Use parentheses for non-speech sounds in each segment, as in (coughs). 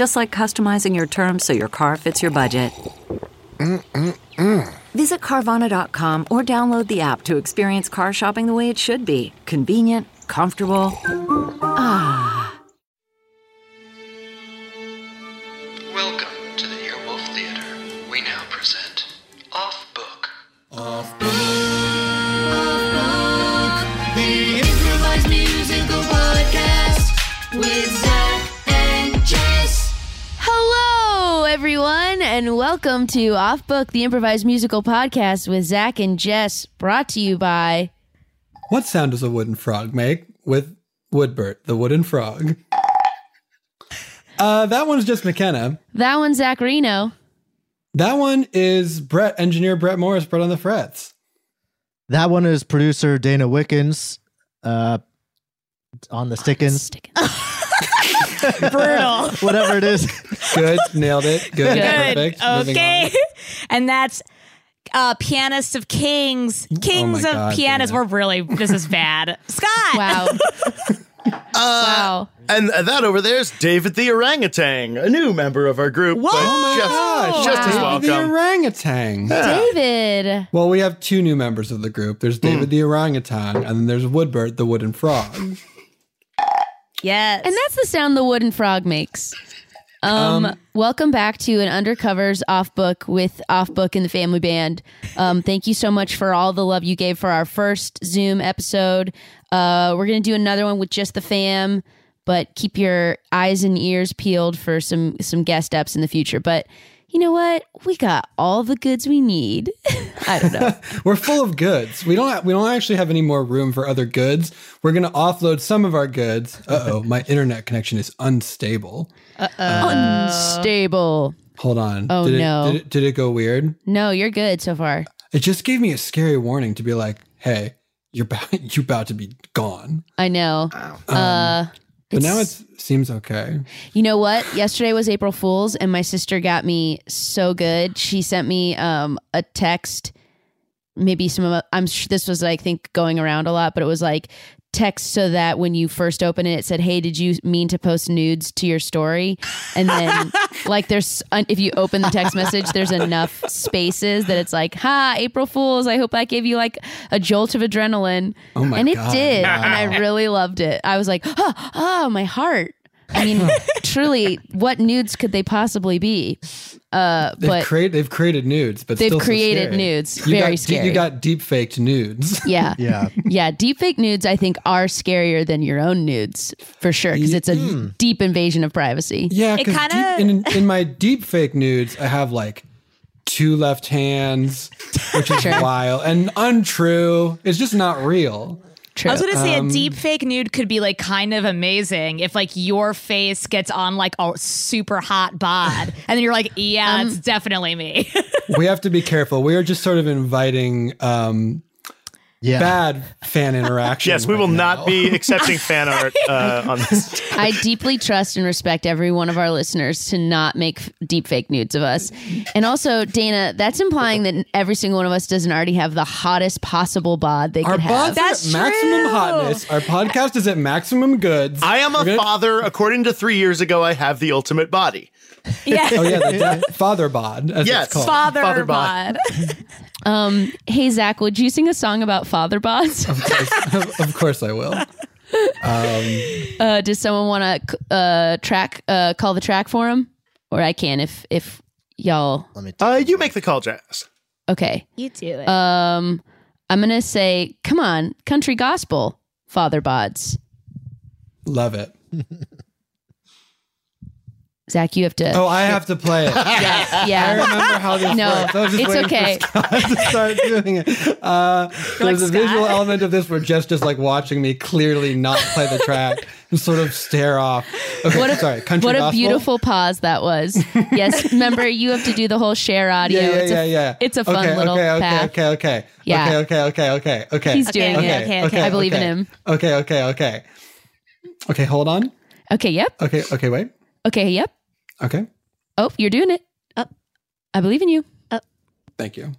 Just like customizing your terms so your car fits your budget. Visit Carvana.com or download the app to experience car shopping the way it should be convenient, comfortable. Ah. Welcome to the Earwolf Theater. We now present Off Book. Off Book. The improvised musical podcast with Zach and Jess. Hello, everyone, and welcome to Off Book, the improvised musical podcast with Zach and Jess, brought to you by. What sound does a wooden frog make with Woodbert, the wooden frog? Uh, that one's just McKenna. That one's Zach Reino. That one is Brett, engineer Brett Morris, Brett on the frets. That one is producer Dana Wickens uh, on the Stickins, (laughs) (laughs) Brutal. whatever it is. Good, nailed it. Good, Good. perfect. Okay. and that's uh pianist of kings. Kings my of God, pianists. We're really this is bad. (laughs) Scott. Wow. (laughs) wow. And that over there is David the orangutan, a new member of our group. Whoa! Oh my just, Gosh, just as Wow. David the welcome. orangutan. David. Well, we have two new members of the group. There's. David the orangutan, and then there's Woodbert, the wooden frog. Yes. And that's the sound the wooden frog makes. Um, welcome back to an undercovers off book with off book and the family band. Um, thank you so much for all the love you gave for our first Zoom episode. Uh, we're gonna do another one with just the fam, but keep your eyes and ears peeled for some some guest ups in the future. But you know what? We got all the goods we need. (laughs) I don't know. (laughs) We're full of goods. We don't. Ha- we don't actually have any more room for other goods. We're gonna offload some of our goods. Uh oh, my internet connection is unstable. Uh-oh. unstable. Hold on. Oh, did it, no. Did it, did it go weird? No, you're good so far. It just gave me a scary warning to be like, "Hey, you're about, (laughs) you're about to be gone." I know. Uh, But now it seems okay. You know what? Yesterday was April Fool's, and my sister got me so good. She sent me um, a text. Maybe some of I'm sure this was I think going around a lot, but it was like text so that when you first open it, it said, "Hey, did you mean to post nudes to your story?" And then (laughs) like there's if you open the text message, there's enough spaces that it's like, "Ha, April Fools! I hope I gave you like a jolt of adrenaline." Oh my and it God. did, and I really loved it. I was like, "Oh, (gasps) oh my heart." I mean, truly, what nudes could they possibly be? Uh, They've, but create, they've created nudes, but They've still so created scary. nudes. You Very got, scary. You got deep faked nudes. (laughs) yeah, Yeah. yeah. Deepfake nudes, I think, are scarier than your own nudes for sure because it's a deep invasion of privacy. Yeah, It because kinda- in, in my deep fake nudes, I have like two left hands, which is wild and untrue. It's just not real. True. I was gonna say Um, a deep fake nude could be like kind of amazing if like your face gets on like a super hot bod (laughs) and then you're like, yeah, Um, it's definitely me. (laughs) We have to be careful. We are just sort of inviting um, Yeah. bad fan interaction. Yes, we right will now. not be (laughs) accepting fan art uh, on this. I deeply trust and respect every one of our listeners to not make deep fake nudes of us. And also, Dana, that's implying that every single one of us doesn't already have the hottest possible bod they Our could have. bods are That's at maximum true. hotness. Our podcast is at maximum goods. I am a We're gonna- father. According to three years ago, I have the ultimate body. yeah. Oh yeah, the da- father bod, as Yes. it's called. Father, Father bod. (laughs) Um, hey Zach, would you sing a song about father bods? (laughs) of course I will. Uh, does someone want to uh, track uh, call the track for him, or I can if if y'all? Let me. Uh, you make the call, Jazz. Okay. You do it. Um, I'm gonna say, come on, country gospel, Father Bods. Love it. (laughs) Zach, you have to. Oh, I have to play it. (laughs) yeah, I yeah. remember how this (laughs) No, works. I was just it's waiting okay. For Scott to start doing it. Uh, there's a Scott? visual element of this where Jess just like watching me clearly not play the track and sort of stare off. Okay, What a, sorry. Country what a beautiful pause that was. Yes, (laughs) remember you have to do the whole share audio. Yeah, yeah, it's yeah, a, yeah. It's a fun okay, little okay, okay, path. okay, okay, Yeah. okay, okay, okay, okay, okay. He's doing okay, it. okay, okay. I believe in him. Okay, okay, okay. Okay, hold on. Okay, yep. Okay, okay, wait. Okay, yep. Okay, Oh, you're doing it. Up. I believe in you. Up. Thank you.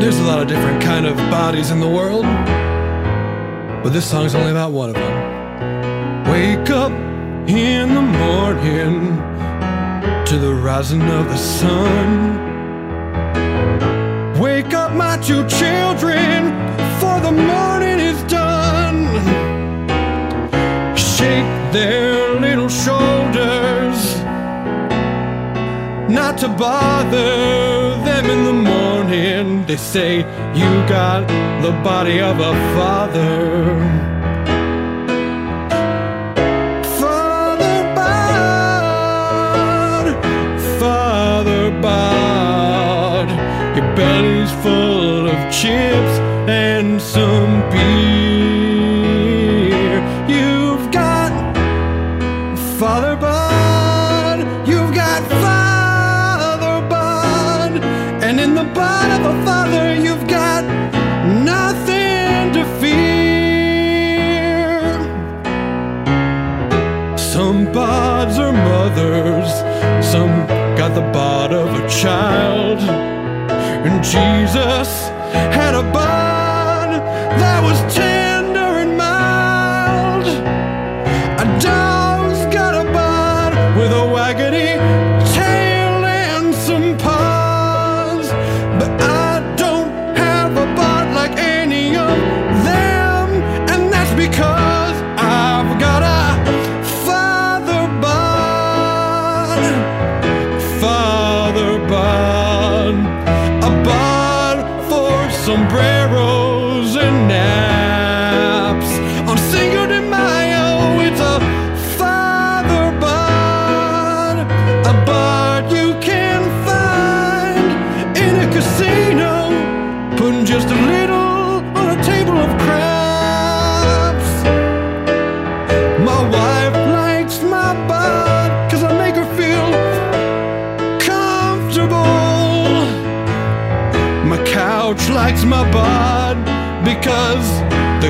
There's a lot of different kind of bodies in the world, but this song's only about one of them. Wake up in the morning to the rising of the sun. My two children, for the morning is done. Shake their little shoulders, not to bother them in the morning. They say, You got the body of a father. Your belly's full of chips and some beer. You've got Father Bod, you've got Father Bod, and in the bod of a father, you've got nothing to fear. Some bods are mothers, some got the bod of a child. And Jesus had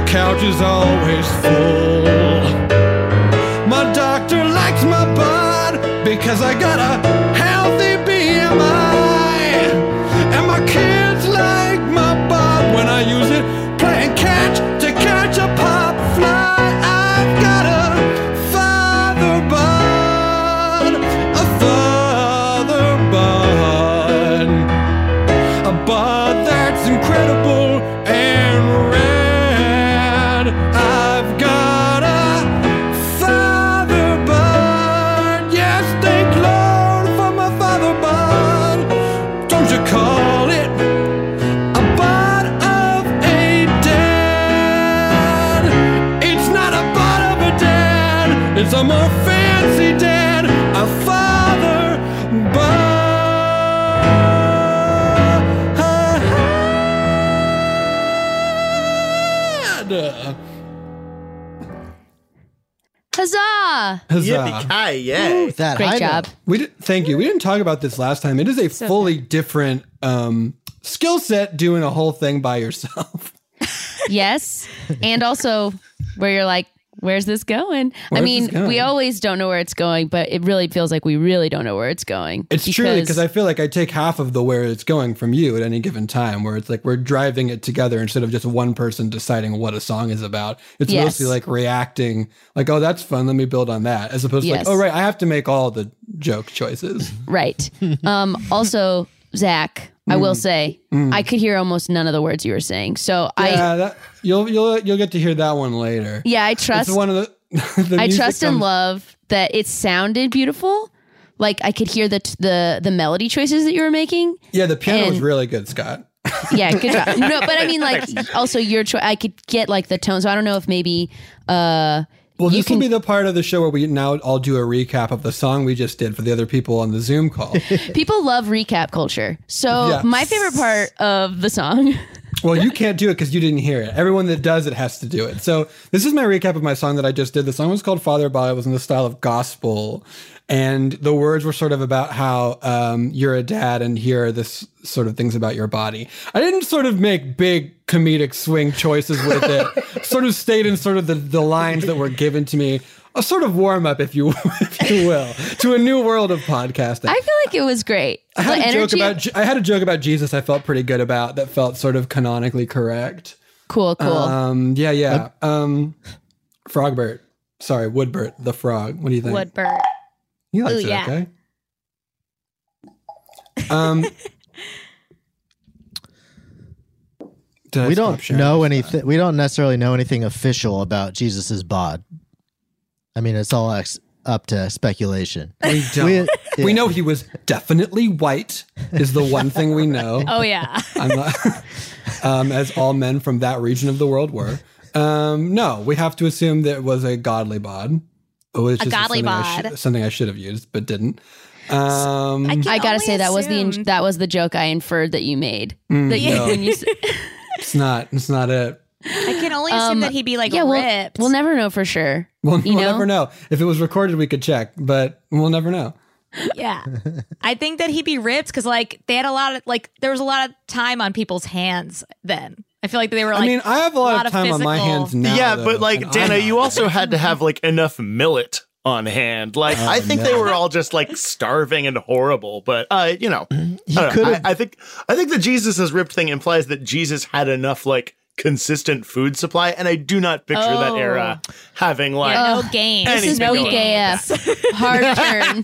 couch is always full. My doctor likes my bod because I got a Huzzah! Huzzah. Yippee-ki-yay. That Great high job. note. We did, thank you. We didn't talk about this last time. It is a fully different um, skill set doing a whole thing by yourself. Yes. And also where you're like, where's this going? I mean, going? we always don't know where it's going, but it really feels like we really don't know where it's going. It's true because I feel like I take half of the where it's going from you at any given time, where it's like we're driving it together instead of just one person deciding what a song is about. It's Yes. mostly like reacting, like, oh, that's fun. Let me build on that, as opposed to Yes. like, oh, right, I have to make all the joke choices. Right. um, also, Zach, I will say I could hear almost none of the words you were saying. So I that, you'll you'll you'll get to hear that one later. yeah, I trust It's one of the. (laughs) the I music trust and love that it sounded beautiful. Like I could hear the the the melody choices that you were making. Yeah, the piano was really good, Scott. Yeah, good job. (laughs) No, but I mean, like also your choice. I could get like the tone. So I don't know if maybe uh Well, this can- will be the part of the show where we now all do a recap of the song we just did for the other people on the Zoom call. (laughs) people love recap culture. So Yes. my favorite part of the song. (laughs) well, you can't do it because you didn't hear it. Everyone that does it has to do it. So this is my recap of my song that I just did. The song was called Father Bod. It was in the style of gospel. And the words were sort of about how um, you're a dad and here are this sort of things about your body. I didn't sort of make big comedic swing choices with it. (laughs) sort of stayed in sort of the, the lines that were given to me. A sort of warm up, if you (laughs) if you will, to a new world of podcasting. I feel like it was great. I had The a joke about I had a joke about Jesus. I felt pretty good about that. Felt sort of canonically correct. cool, cool. Um, yeah, yeah. Um, Frogbert. Sorry, Woodbert the frog. What do you think? Woodbert. He likes Ooh, it. yeah. Okay. Um. (laughs) we don't know anything. We don't necessarily know anything official about Jesus's bod. I mean, it's all ex- up to speculation. We don't. We- We, know he was definitely white. Is the one thing we know. (laughs) Oh yeah. I'm not, um, as all men from that region of the world were. Um, no, we have to assume that it was a godly bod, which A is godly something I, bod. should, something I should have used but didn't. Um, can I gotta say that was the assume- that was the joke I inferred that you made. Mm, that you, no. when you s- (laughs) it's not. It's not it. I can only assume Um, that he'd be like yeah, we'll, we'll never know for sure. We'll, You we'll know? never know. If it was recorded, we could check, but we'll never know. yeah. I think that he'd be ripped because like they had a lot of like there was a lot of time on people's hands then. I feel like they were like I mean, I have a lot, of time on my physical- hands now. yeah, though, but like Dana, you also had to have like enough millet on hand. Like I think they were all just like starving and horrible. But uh, you know, I, know. I, I think I think the Jesus is ripped thing implies that Jesus had enough like consistent food supply, and I do not picture that Oh. era having like Yeah, no games. This is Anything weak AF. Hard (laughs) turn.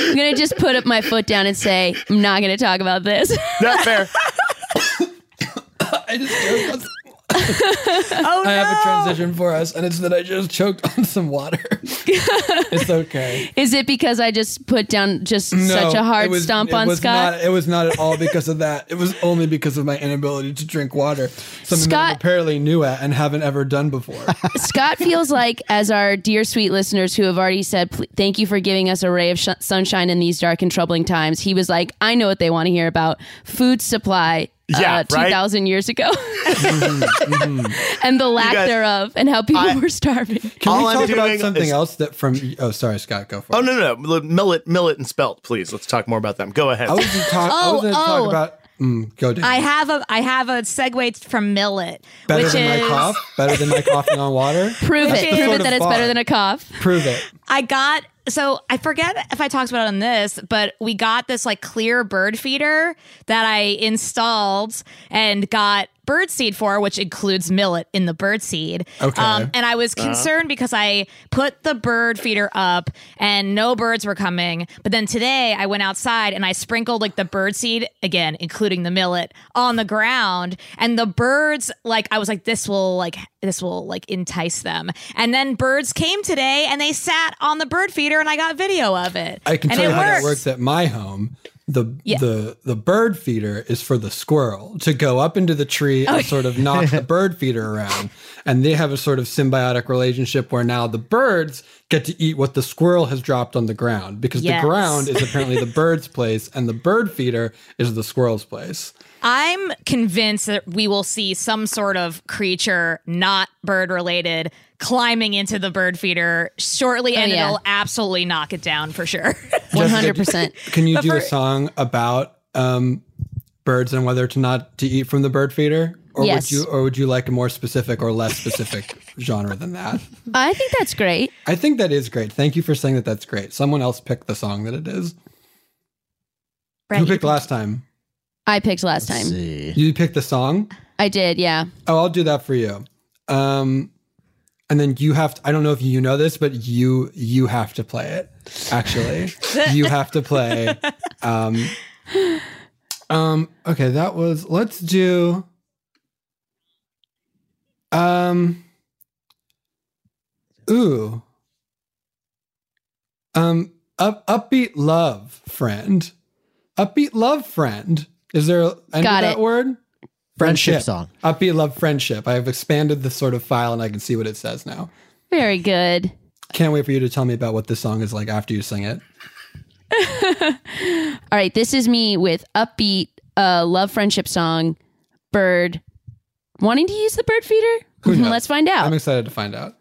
I'm gonna just put up my foot down and say I'm not gonna talk about this. not fair. (laughs) I just choked Oh (laughs) (laughs) I no. have a oh, transition for us, and it's that I just choked on some water. it's okay. Is it because I just put down just such a hard was- stomp on Scott? Not, it was not at all because of that. It was only because of my inability to drink water, something that I'm Scott- apparently new at and haven't ever done before. Scott feels like, as our dear sweet listeners who have already said, thank you for giving us a ray of sh- sunshine in these dark and troubling times, he was like, I know what they want to hear about food supply. Yeah, uh, right? 2,000 years ago, (laughs) and the lack guys- thereof, and how people I- were starving. Can All we I'm talk about something is- else that from? Oh, sorry, Scott. Go for Oh it. no, no, no, millet, millet, and spelt. Please, let's talk more about them. Go ahead. I was going to talk. Oh, oh. talk about. Mm, go, Dan. I have a I have a segue from millet, Better which than is my cough. Better than my coughing on water. (laughs) Prove That's it. Prove it of that it's better than a cough. Prove it. I got so I forget if I talked about it on this, but we got this like clear bird feeder that I installed and got bird seed for, which includes millet in the bird seed. Um, Okay. and I was concerned because I put the bird feeder up and no birds were coming. But then today I went outside and I sprinkled like the bird seed again, including the millet, on the ground. And the birds, like, I was like, this will like this will like entice them. And then birds came today and they sat on the bird feeder and I got video of it. I can and tell it you how that works. works at my home. The Yeah. the the bird feeder is for the squirrel to go up into the tree Oh, and sort of knock the (laughs) bird feeder around, and they have a sort of symbiotic relationship where now the birds get to eat what the squirrel has dropped on the ground because Yes. the ground is apparently the bird's (laughs) place and the bird feeder is the squirrel's place. I'm convinced that we will see some sort of creature not bird related climbing into the bird feeder shortly and Oh, yeah. it'll absolutely knock it down for sure. 100%. (laughs) Can you But do a song about um, birds and whether to not to eat from the bird feeder, or Yes. would you or would you like a more specific or less specific (laughs) genre than that? I think that's great. I think that is great. Thank you for saying that. That's great. Someone else picked the song that it is. Brett, Who you picked last time? I picked last Let's time. see. You picked the song. I did, yeah. Oh, I'll do that for you. Um, and then you have to. I don't know if you know this, but you you have to play it. Actually, (laughs) you have to play Um, um, okay, that was. Let's do. Um. Ooh. Um. Up, upbeat love friend. Upbeat love friend. Is there any Got that it. word? Friendship song. Upbeat love friendship. I have expanded the sort of file and I can see what it says now. Very good. Can't wait for you to tell me about what this song is like after you sing it. (laughs) All right, this is me with upbeat uh, love friendship song, Bird. Wanting to use the bird feeder? (laughs) Who knows? Let's find out. I'm excited to find out.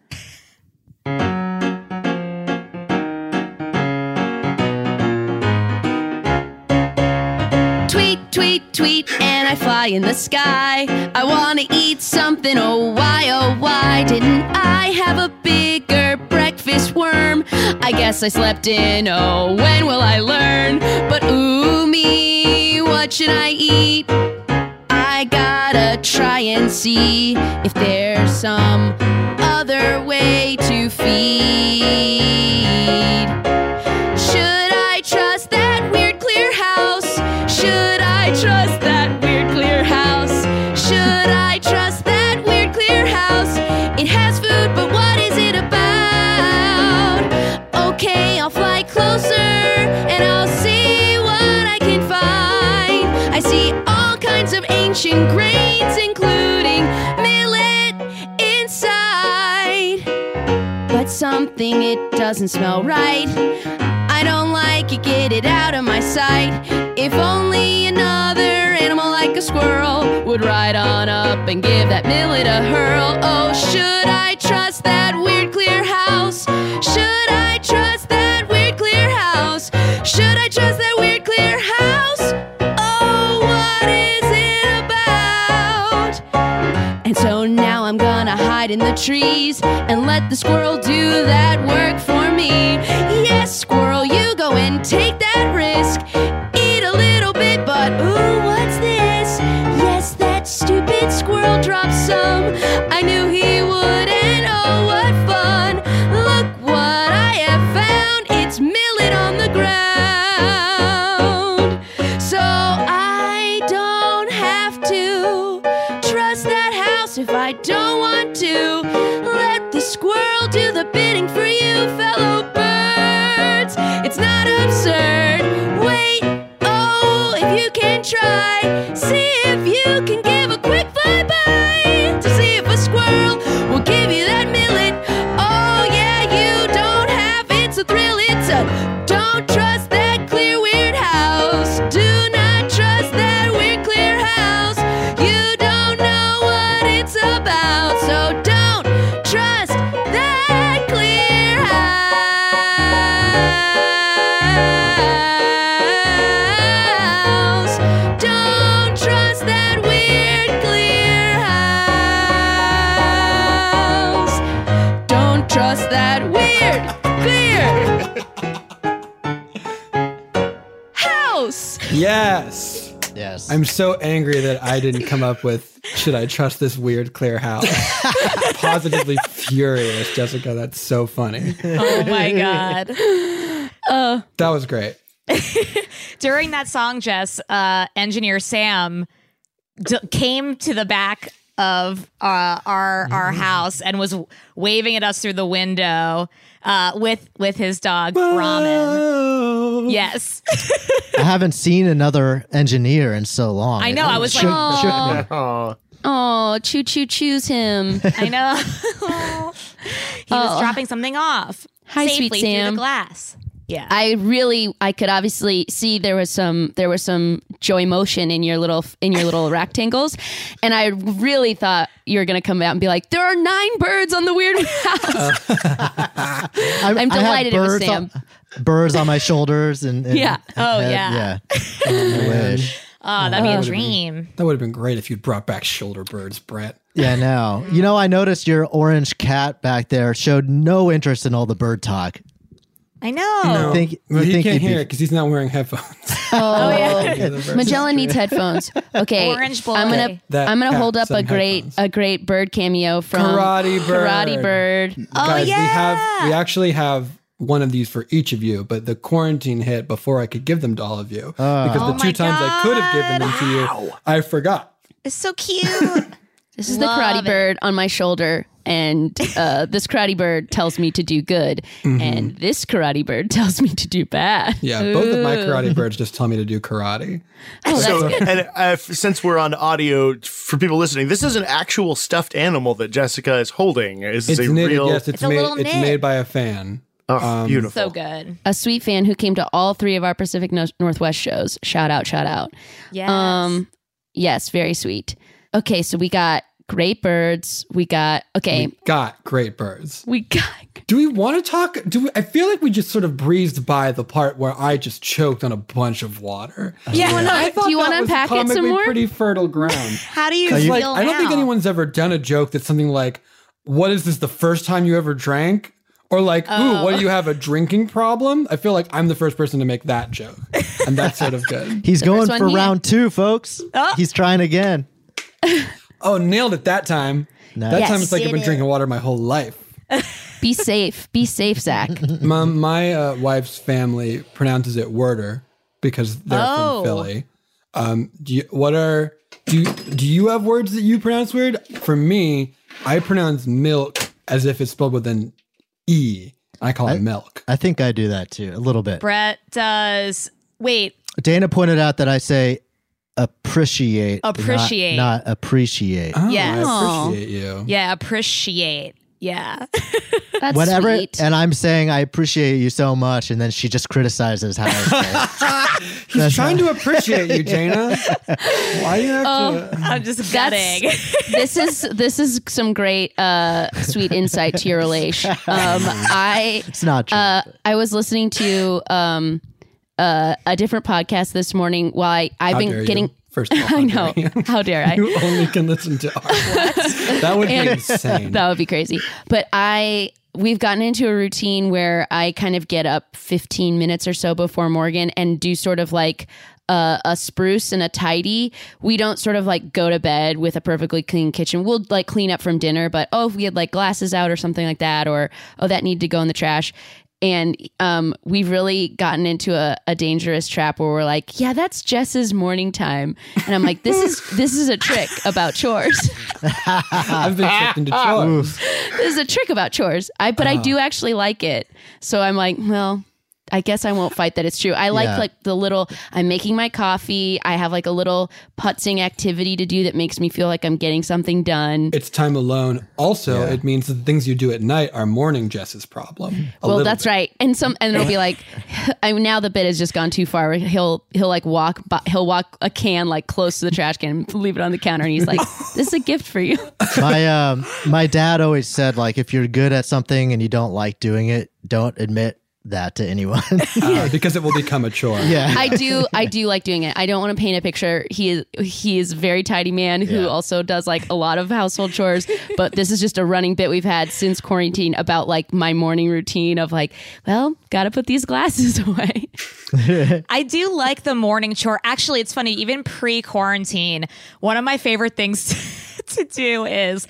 Tweet, tweet, tweet, and I fly in the sky. I wanna eat something, oh why, oh why didn't I have a bigger breakfast worm? I guess I slept in, oh when will I learn? But ooh me, what should I eat? I gotta try and see if there's some other way to feed. Something it doesn't smell right. I don't like it, get it out of my sight. If only another animal like a squirrel would ride on up and give that millet a hurl. Oh, should I trust I'm gonna hide in the trees and let the squirrel do that work for me. Yes, squirrel, you go and take that risk. Eat a little bit, but ooh, what's this? Yes, that stupid squirrel dropped some. I knew he would, house. Yes. Yes. I'm so angry that I didn't come up with should I trust this weird clear house? (laughs) Positively furious, Jessica. That's so funny. Oh my god. (laughs) That was great. (laughs) During that song, Jess, uh, engineer Sam d- came to the back of uh, our our house and was waving at us through the window uh, with with his dog Ramen. Yes, I haven't seen another engineer in so long. I know. I was like, Shook- "Aw." shook me. Oh, Oh, choo choo choose him. (laughs) I know. (laughs) he was Oh. dropping something off Hi, safely sweet through the glass. Yeah. I really, I could obviously see there was some, there was some joy motion in your little, in your little (laughs) rectangles, and I really thought you were gonna come out and be like, "There are nine birds on the weird house." (laughs) I, I'm I had delighted it was birds Sam. On, birds on my shoulders and, and Yeah. Oh, head- yeah. yeah. (laughs) Oh, I wish. oh, that'd be a would've been- dream. That would have been great if you'd brought back shoulder birds, Brett. Yeah, no. You know, I noticed your orange cat back there showed no interest in all the bird talk. I know. I think Well, he think can't you'd be- hear it because he's not wearing headphones. (laughs) Oh, yeah. Magellan needs headphones. Okay, Orange boy. I'm gonna, That I'm gonna hold up a great, headphones. a great bird cameo from Karate (laughs) Bird. Karate Bird. Oh, Guys, yeah. we have we actually have one of these for each of you, but the quarantine hit before I could give them to all of you ah. Oh. because Oh the two my times I could have given them to you, I forgot. It's so cute. (laughs) This is the karate it. bird on my shoulder, and uh, this karate bird tells me to do good, and this karate bird (laughs) tells me to do bad. Yeah, both of my karate birds just tell me to do karate. Oh, so, and uh, since we're on audio for people listening, this is an actual stuffed animal that Jessica is holding. Is It's a knitted, real? yes, it's, It's a made. little It's knit. made by a fan. Oh, beautiful. so good. a sweet fan who came to all three of our Pacific no- Northwest shows. Shout out, shout out. Yes. Um, yes, very sweet. Okay, so we got great birds. We got okay. We got great birds. We got Do we want to talk? Do we, I feel like we just sort of breezed by the part where I just choked on a bunch of water? Yeah, wanna- I do you wanna unpack it some more? Pretty fertile ground. (laughs) How do you feel like I don't think anyone's ever done a joke that's something like, "What is this? The first time you ever drank?" Or like, "Ooh, what do you oh. have a drinking problem?" I feel like I'm the first person to make that joke, and that's sort of good. He's going first one for he- round two, folks. Oh. He's trying again. (laughs) Oh, nailed it that time. Nice. That time it's like I've been drinking water my whole life. (laughs) be safe. Be safe, Zach. (laughs) my my uh, wife's family pronounces it Werder because they're Oh. from Philly. Um, do you, what are do you, do you have words that you pronounce weird? For me, I pronounce milk as if it's spelled with an e. I call it milk. I think I do that too, a little bit. Brett does. Wait, Dana pointed out that I say appreciate, Appreciate. not, appreciate. Oh, Yes. I appreciate you. yeah, appreciate. Yeah. (laughs) That's Whatever, sweet. and I'm saying I appreciate you so much, and then she just criticizes how I (laughs) say. it. He's trying to appreciate you, (laughs) Dana. Why do you have to? I'm just That's- gutting. this is this is some great uh sweet insight to your relation. Um I It's not true. uh I was listening to um uh a different podcast this morning while I, I've How been getting you? First of (laughs) all, I know. dare? How dare (laughs) I? You only can listen to our (laughs) That would be insane. That would be crazy. But I we've gotten into a routine where I kind of get up 15 minutes or so before Morgan and do sort of like a, a spruce and a tidy. We don't sort of like go to bed with a perfectly clean kitchen. We'll like clean up from dinner, but oh, if we had like glasses out or something like that, or oh, that need to go in the trash. And um, we've really gotten into a, a dangerous trap where we're like, yeah, that's Jess's morning time, and I'm like, this is this is a trick about chores. (laughs) I've been tricked into chores. this is a trick about chores. I but I Uh-huh. do actually like it. So I'm like, well, I guess I won't fight that it's true. I like Yeah. like the little I'm making my coffee. I have like a little putzing activity to do that makes me feel like I'm getting something done. It's time alone. Also, Yeah. it means that the things you do at night are morning Jess's problem. Well, that's bit. right. And some and it'll be like (laughs) I now the bit has just gone too far. He'll he'll like walk bu- he'll walk a can like close to the trash can and (laughs) leave it on the counter and he's like, (laughs) "This is a gift for you." my um, my dad always said like if you're good at something and you don't like doing it, don't admit that to anyone. (laughs) Uh, because it will become a chore. yeah. I do I do like doing it. I don't want to paint a picture. He is he is a very tidy man who Yeah. also does like a lot of household chores, but this is just a running bit we've had since quarantine about like my morning routine of like, well, got to put these glasses (laughs) away. (laughs) I do like the morning chore. Actually, it's funny, even pre quarantine, one of my favorite things to do is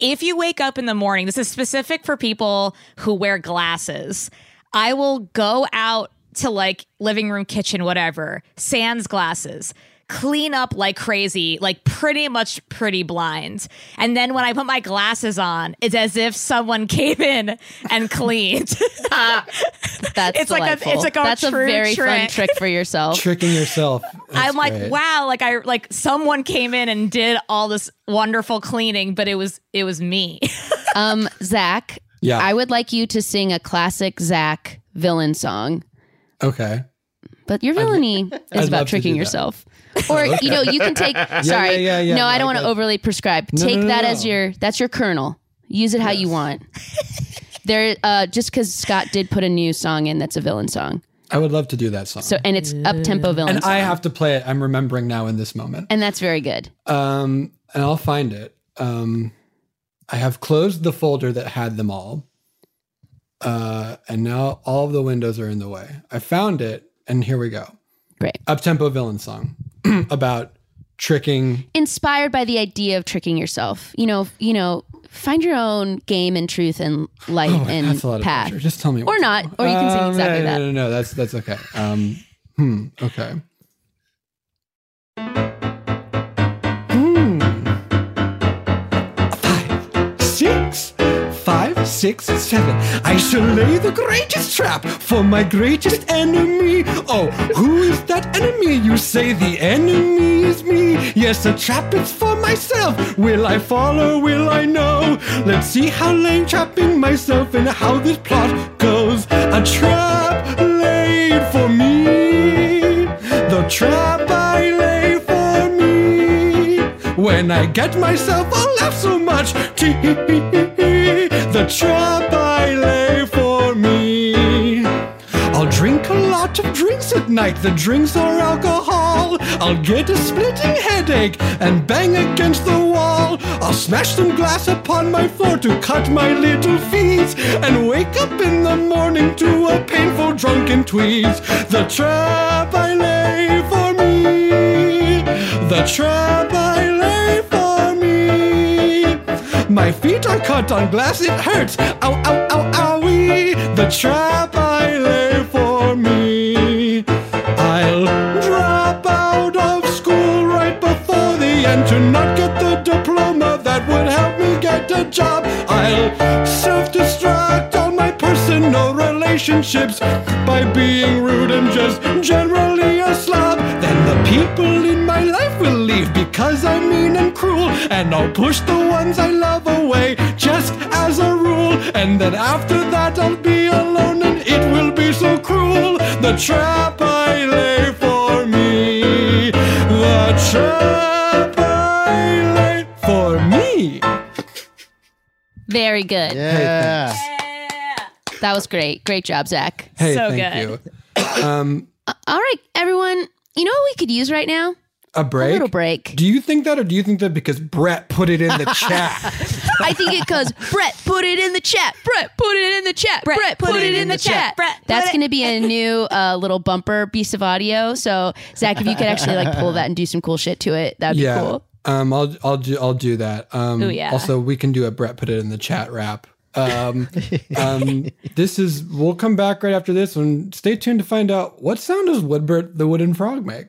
if you wake up in the morning, this is specific for people who wear glasses. I will go out to like living room, kitchen, whatever, sans glasses. Clean up like crazy, like pretty much pretty blind. And then when I put my glasses on, it's as if someone (laughs) came in and cleaned. (laughs) That's It's like a- delightful. it's like a That's a true very fun trick. trick for yourself. (laughs) Tricking yourself. That's I'm like, great. wow, like I like someone came in and did all this wonderful cleaning, but it was it was me. Um, Zach, Yeah. I would like you to sing a classic Zach villain song. Okay. But your villainy (laughs) I'd is love about tricking yourself. Or (laughs) you know, you can take sorry. yeah, yeah, no, I don't want to overly prescribe. No, take no, no, that as your that's your kernel. Use it how you want. (laughs) there uh just cuz Scott did put a new song in that's a villain song. I would love to do that song. So and it's up tempo villain and song. I have to play it. I'm remembering now in this moment. and that's very good. Um, and I'll find it. Um, I have closed the folder that had them all. Uh, and now all of the windows are in the way. I found it, and here we go. Great. Uptempo villain song (clears throat) about tricking. Inspired by the idea of tricking yourself. You know, you know, find your own game and truth and light Oh, and that's a lot path. Just tell me. Or not, or you can sing Um, exactly no, that. No, no, no, that's that's okay. Um, hmm. Okay. Five, six, seven. I shall lay the greatest trap for my greatest enemy. Oh, who is that enemy? You say the enemy is me. Yes, a trap is for myself. Will I fall or will I know? Let's see how lame trapping myself and how this plot goes. A trap laid for me. The trap I lay for me. When I get myself, I'll laugh so much. The trap I lay for me. I'll drink a lot of drinks at night. The drinks are alcohol. I'll get a splitting headache and bang against the wall. I'll smash some glass upon my floor to cut my little feet and wake up in the morning to a painful drunken tweeze. The trap I lay for me. The trap cut on glass, it hurts. Ow, ow, ow, owie. The trap I lay for me. I'll drop out of school right before the end to not get the diploma that would help me get a job. I'll self destruct all my personal relationships by being rude and just generally a slob. Then the people and I'll push the ones I love away just as a rule. And then after that, I'll be alone, and it will be so cruel. The trap I lay for me, the trap I lay for me. Very good. Yeah. That was great. Great job, Zach. Hey, So thank good. you. Um, All right, everyone. You know what we could use right now? A break. A little break. Do you think that, or do you think that because Brett put it in the chat? (laughs) I think it because Brett put it in the chat. Brett put it in the chat. Brett, put, it, in the chat. Brett, That's going to be a new uh, little bumper piece of audio. So Zach, if you could actually like pull that and do some cool shit to it, that'd yeah. be cool. Um, I'll I'll do I'll do that. Um, Ooh, yeah. Also, we can do a Brett put it in the chat rap. Um, (laughs) um, this is we'll come back right after this one. Stay tuned to find out what sound does Woodbert the wooden frog make.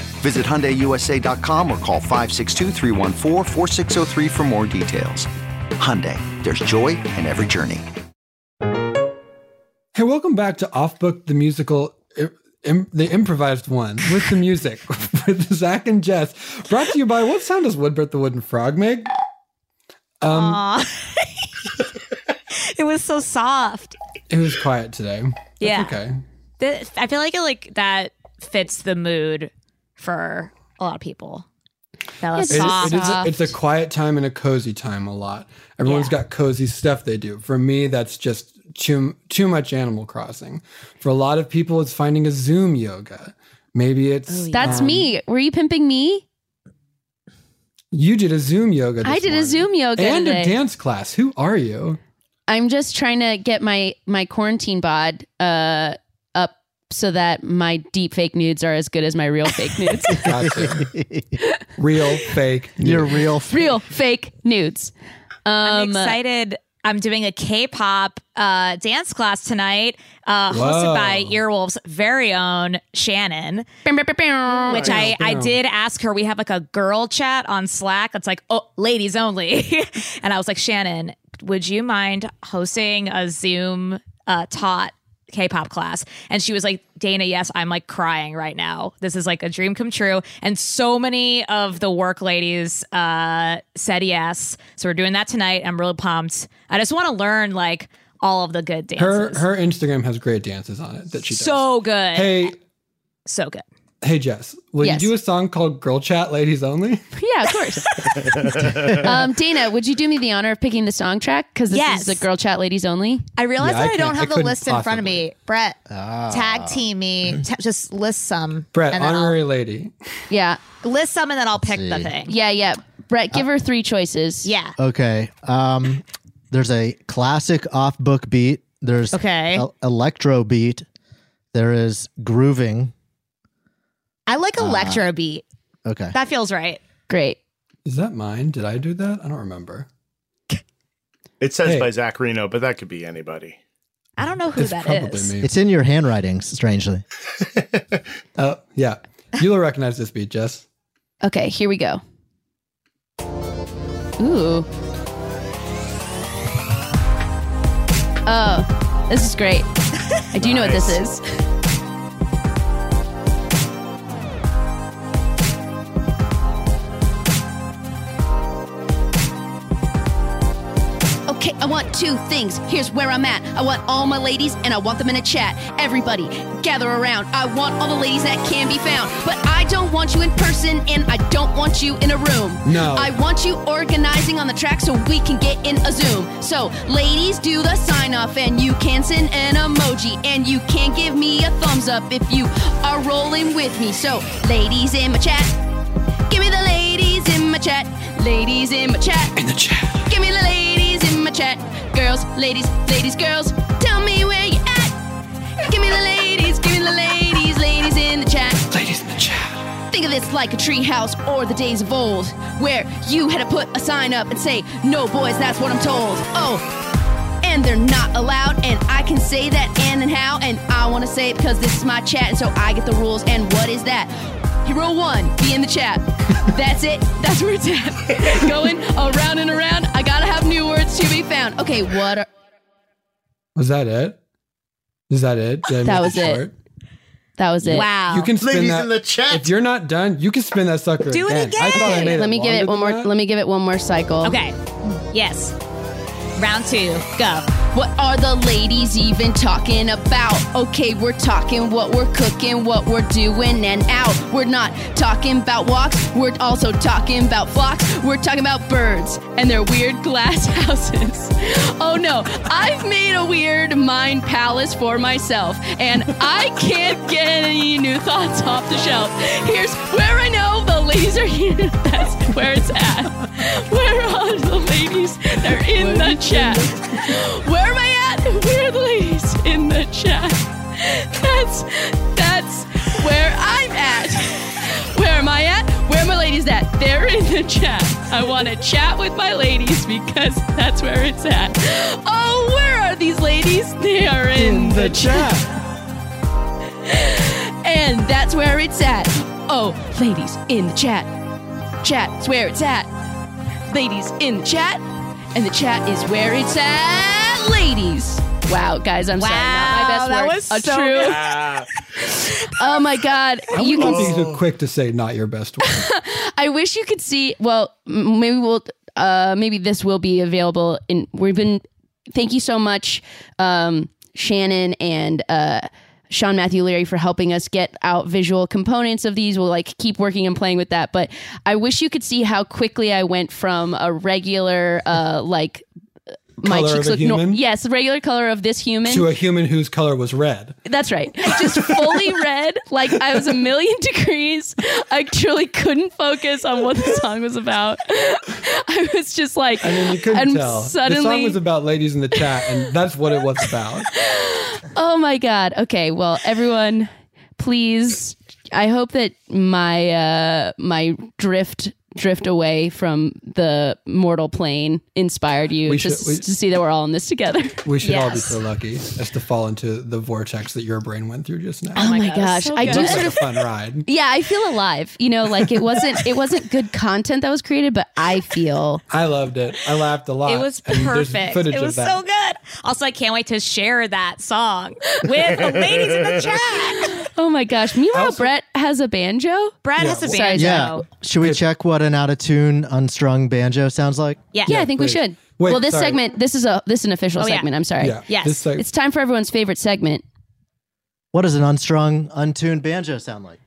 Visit HyundaiUSA.com or call 562-314-4603 for more details. Hyundai, there's joy in every journey. Hey, welcome back to Off Book the musical. Im- the improvised one with the music (laughs) with Zach and Jess, brought to you by What Sound Does Woodbert the Wooden Frog make? Um, (laughs) it was so soft. it was quiet today. That's Yeah. okay. I feel like it like that fits the mood for a lot of people. That was It is- soft. it is a, it's a quiet time and a cozy time a lot. Everyone's got cozy stuff they do. For me, that's just too too much Animal Crossing. For a lot of people, it's finding a Zoom yoga. Maybe it's That's um, me. Were you pimping me? You did a Zoom yoga. I did a. Zoom yoga and today. a dance class. Who are you? I'm just trying to get my my quarantine bod uh so that my deep fake nudes are as good as my real fake nudes. (laughs) Real, fake. You're real. (laughs) real fake nudes. I'm Um, excited. I'm doing a K-pop uh, dance class tonight, uh, hosted by Earwolf's very own Shannon. Which Which I, I did ask her. We have like a girl chat on Slack It's like, oh, ladies only. (laughs) and I was like, Shannon, would you mind hosting a Zoom uh, taught K-pop class? And she was like, Dana, yes, I'm like crying right now. This is like a dream come true. And so many of the work ladies uh, said yes. So we're doing that tonight. I'm really pumped. I just want to learn like all of the good dances. Her her Instagram has great dances on it that she does. so good. hey, so good. Hey Jess, will Yes. you do a song called Girl Chat Ladies Only? (laughs) Yeah, of course. (laughs) um, Dana, would you do me the honor of picking the song track? Because this Yes. is the girl chat ladies only. I realize Yeah, that I, don't have I the couldn't list in front of me. Brett, tag team me. Ta- just list some. Brett, and then honorary lady. Yeah. List some and then I'll pick the thing. Yeah, yeah. Brett, give her three choices. Yeah. Okay. Um, there's a classic off book beat. There's Okay. el- electro beat. There is grooving. I like electro ah. beat. Okay. That feels right. Great. Is that mine? Did I do that? I don't remember. (laughs) It says Hey. by Zach Reino, but that could be anybody. I don't know who It's that probably is. me. It's in your handwriting, strangely. (laughs) Oh, yeah. You'll recognize this beat, Jess. Okay, here we go. Ooh. Oh, this is great. (laughs) I do know what this is. Okay, I want two things. Here's where I'm at. I want all my ladies and I want them in a chat. Everybody, gather around. I want all the ladies that can be found. But I don't want you in person and I don't want you in a room. No. I want you organizing on the track so we can get in a Zoom. So, ladies, do the sign off and you can send an emoji and you can give me a thumbs up if you are rolling with me. So, ladies in my chat, give me the ladies in my chat. Ladies in my chat. In the chat. Girls, ladies, ladies, girls. Tell me where you at. Give me the ladies, give me the ladies, ladies in the chat. Ladies in the chat. Think of this like a treehouse or the days of old, where you had to put a sign up and say, No, boys, that's what I'm told. Oh, and they're not allowed, and I can say that and and how, and I wanna say it because this is my chat, and so I get the rules. And what is that? Hero one, be in the chat. That's it. That's where it's at. (laughs) Going around and around. I gotta have new words to be found. Okay, what are Was that it? Is that it? Did I That was it. short? that was it. Wow. You can spin Ladies that. in the chat. If you're not done, you can spin that sucker Do it again. I thought I again. made Let me give it one more that. let me give it one more cycle. Okay. Yes. Round two. Go. What are the ladies even talking about? Okay, we're talking what we're cooking, what we're doing and out. We're not talking about walks, we're also talking about flocks. We're talking about birds and their weird glass (laughs) houses. Oh no, I've made a weird mind palace for myself, and I can't get any new thoughts off the shelf. Here's where I know the ladies are here. (laughs) That's where it's at. Where are the ladies? They're in the chat. Where am I at? Where are the ladies in the chat? That's that's where I'm at. Where am I at? Where are my ladies at? They're in the chat. I want to chat with my ladies because that's where it's at. Oh, where are these ladies? They are in, the chat. (laughs) And that's where it's at. Oh, ladies in the chat. Chat's where it's at. Ladies in the chat. And the chat is where it's at. Ladies. Wow, guys, I'm sorry. Not my best Wow, that work. was Uh, so true. good. (laughs) Oh my god. I You can not be so quick to say not your best work. (laughs) I wish you could see. Well, maybe we'll. Uh, maybe this will be available. In we've been. Thank you so much, um, Shannon and uh, Sean Matthew Leary for helping us get out visual components of these. We'll like keep working and playing with that. But I wish you could see how quickly I went from a regular uh, like my Color of cheeks a look nor- human? yes, regular color of this human. to a human whose color was red. That's right. Just fully (laughs) red, like I was a million degrees. I truly couldn't focus on what the song was about. I was just like, I mean, you couldn't and tell. Suddenly, the song was about ladies in the chat, and that's what it was about. (laughs) oh my god. Okay, well, everyone, please. I hope that my uh my drift drift away from the mortal plane inspired you We to, we- to see that we're all in this together. (laughs) We should all be so lucky as to fall into the vortex that your brain went through just now. Oh my oh gosh, I do sort like a of fun ride. Yeah, I feel alive. You know, like it wasn't it wasn't good content that was created, but I feel I loved it. I laughed a lot. It was perfect. footage It of was that. so good. Also, I can't wait to share that song with the ladies in the (laughs) chat. Oh my gosh. Meanwhile, Brett has a banjo. Brett has a Sorry, banjo. Yeah. Should we check what an out of tune, unstrung banjo sounds like? Yeah. Yeah, I think we wait. should. Wait, well, this sorry. segment, this is a this is an official Oh, yeah. segment. I'm sorry. Yeah, Yes. this seg- it's time for everyone's favorite segment. What does an unstrung, untuned banjo sound like?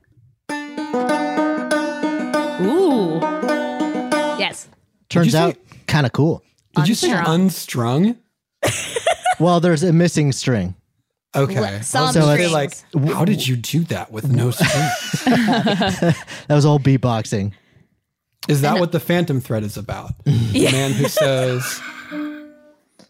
Ooh. Yes. Turns say- out kind of cool. Did you say unstrung? (laughs) Well, there's a missing string. Okay. Some I was gonna say, strings. like, how did you do that with no strings? (laughs) That was all beatboxing. Is that what the Phantom thread is about? (laughs) The man who says,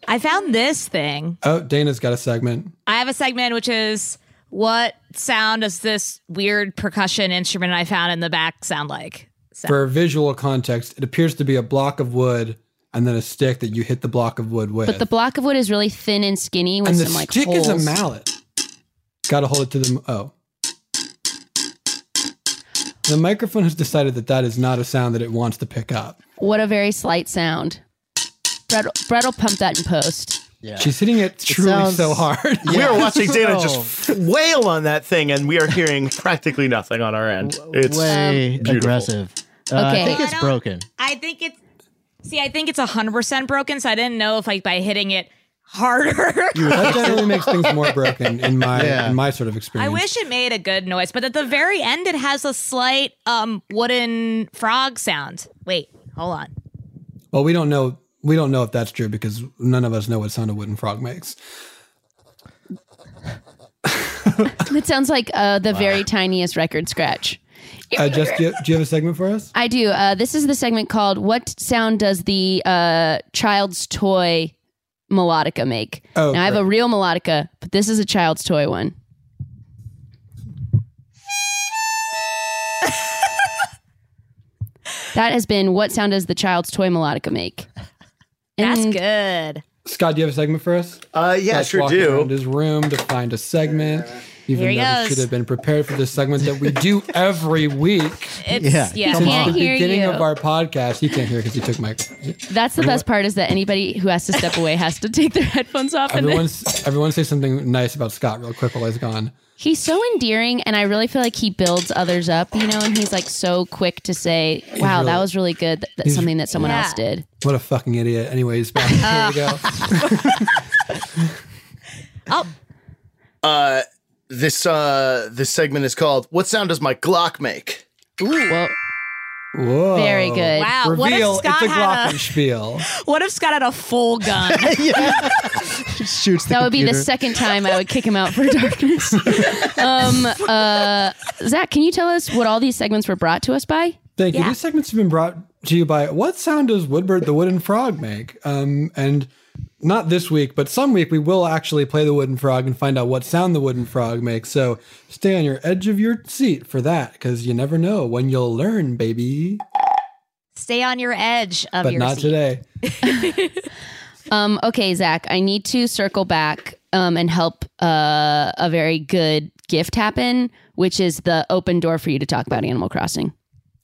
I found this thing. "Oh, Dana's got a segment." I have a segment which is what sound does this weird percussion instrument I found in the back sound like? For visual context, it appears to be a block of wood and then a stick that you hit the block of wood with. But the block of wood is really thin and skinny with and the some like stick holes. is a mallet. Got to hold it to the oh. The microphone has decided that that is not a sound that it wants to pick up. What a very slight sound. Brett, Brett will pump that in post. Yeah. She's hitting it truly sounds- so hard. We are (laughs) watching Dana just wail on that thing, and we are hearing (laughs) practically nothing on our end. It's Way beautiful. aggressive. Uh, I Okay. think it's I don't- broken. I think it's see, I think it's hundred percent broken, so I didn't know if like by hitting it harder. (laughs) that generally makes things more broken in my Yeah. in my sort of experience. I wish it made a good noise, but at the very end it has a slight um wooden frog sound. Wait, hold on. Well, we don't know. We don't know if that's true because none of us know what sound a wooden frog makes. (laughs) It sounds like uh, the very tiniest record scratch. Uh, Jess, do you, do you have a segment for us? I do. Uh, this is the segment called "What Sound Does the uh, Child's Toy Melodica Make?" Oh, now I have a real melodica, but this is a child's toy one. (laughs) that has been "What Sound Does the Child's Toy Melodica Make?" That's good. Scott, do you have a segment for us? Uh, yeah, Scott's sure walking do. Around his room to find a segment. Even Here he though he goes. should have been prepared for this segment that we do (laughs) every week. It's Yeah. yeah. Come Since Can't the hear beginning you. of our podcast, he can't hear because he took my. That's the best part is that anybody who has to step away has to take their headphones off. And then, Everyone's everyone say something nice about Scott real quick while he's gone. he's so endearing, and I really feel like he builds others up, you know. And he's like so quick to say, "Wow, that was really good. That, that's something that someone Yeah. else did." What a fucking idiot. Anyways, back (laughs) here we go. (laughs) Oh, Uh, this uh, this segment is called "What sound does my Glock make?" Whoa. Whoa. Very good. wow. What if Scott it's a had a glockenspiel. (laughs) what if Scott had a full gun? (laughs) Shoots the That would be the second time I would kick him out for (laughs) darkness. um, uh, Zach, can you tell us what all these segments were brought to us by? Thank you. Yeah. These segments have been brought to you by What Sound Does Woodbird the Wooden Frog Make? Um, and not this week, but some week we will actually play the wooden frog and find out what sound the wooden frog makes. So stay on your edge of your seat for that because you never know when you'll learn, baby. Stay on your edge of your seat. But your not seat. today. (laughs) Um, okay, Zach, I need to circle back um, and help uh, a very good gift happen, which is the open door for you to talk about Animal Crossing.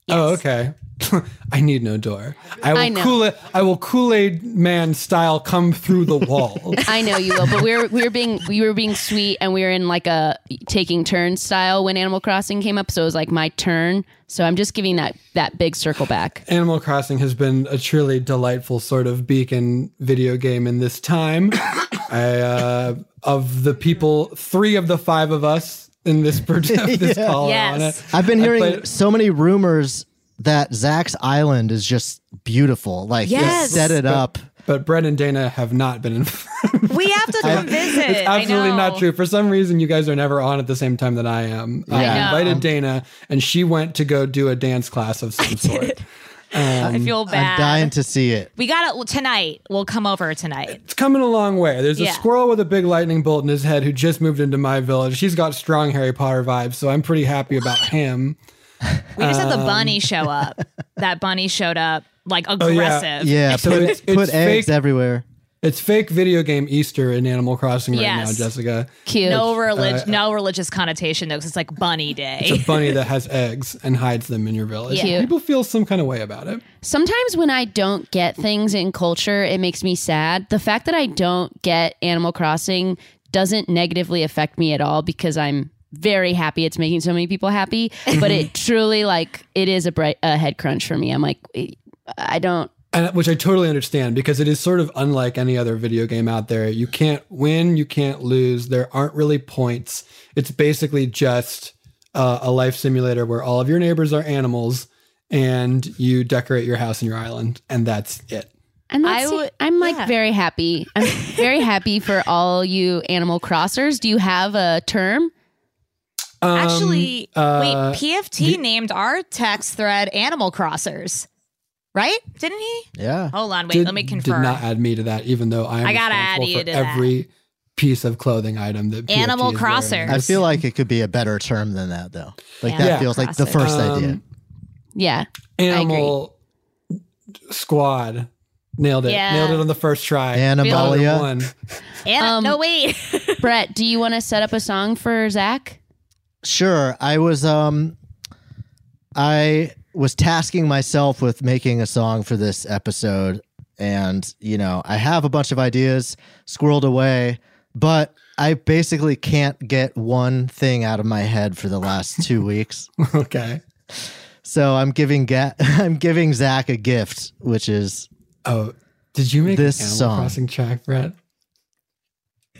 Oh, okay. (laughs) I need no door. I will I know. Kool I will Kool Aid Man style come through the wall. (laughs) I know you will, but we were we were being we were being sweet and we were in like a taking turns style when Animal Crossing came up, so it was like my turn. So I'm just giving that that big circle back. Animal Crossing has been a truly delightful sort of beacon video game in this time. (coughs) I, uh, of the people, three of the five of us in this, (laughs) per- (laughs) this Yeah. call Yes. on it. I've been hearing played- so many rumors that Zach's Island is just beautiful. Like, he Yes. set it up but Brett and Dana have not been in. (laughs) We have to come visit. it's absolutely I know. not true. For some reason, you guys are never on at the same time that I am. I Yeah. I know. invited Dana, and she went to go do a dance class of some sort. I feel bad. I'm dying to see it. We got it tonight. We'll come over tonight. It's coming a long way. There's a squirrel with a big lightning bolt in his head who just moved into my village. He's got strong Harry Potter vibes, so I'm pretty happy about him. We just had the Um, bunny show up. (laughs) That bunny showed up like Oh, yeah. aggressive. Yeah, So put, it's- put it's eggs fake- everywhere. It's fake video game Easter in Animal Crossing right Yes. now, Jessica. Cute. No relig- uh, no religious connotation though, 'cause it's like bunny day. It's a bunny that (laughs) has eggs and hides them in your village. Cute. People feel some kind of way about it. Sometimes when I don't get things in culture, it makes me sad. The fact that I don't get Animal Crossing doesn't negatively affect me at all because I'm very happy it's making so many people happy. But it (laughs) truly like it is a bright a head crunch for me. I'm like I don't And, which I totally understand because it is sort of unlike any other video game out there. You can't win, you can't lose. There aren't really points. It's basically just uh, a life simulator where all of your neighbors are animals and you decorate your house and your island, and that's it. And that's I would- I'm like yeah. very happy. I'm (laughs) very happy for all you Animal Crossers. Do you have a term? Um, Actually, uh, wait, PFT named our text thread Animal Crossers. Right? Didn't he? Yeah. Hold on, wait, did, let me confirm. Did not add me to that, even though I am I gotta add responsible you for to that. every piece of clothing item that PFT Animal is wearing. Crossers. I feel like it could be a better term than that, though. Like that Yeah. feels like the first Um, idea. Yeah. Animal Squad nailed it. Yeah. Nailed it on the first try. Animalia. One. Anna, Um, no, wait. (laughs) Brett, do you want to set up a song for Zach? Sure. I was um I was tasking myself with making a song for this episode and you know, I have a bunch of ideas squirreled away, but I basically can't get one thing out of my head for the last 2 (laughs) weeks. Okay. So I'm giving Ga- (laughs) I'm giving Zach a gift, which is Oh, did you make This an Animal song. Crossing track, Brett?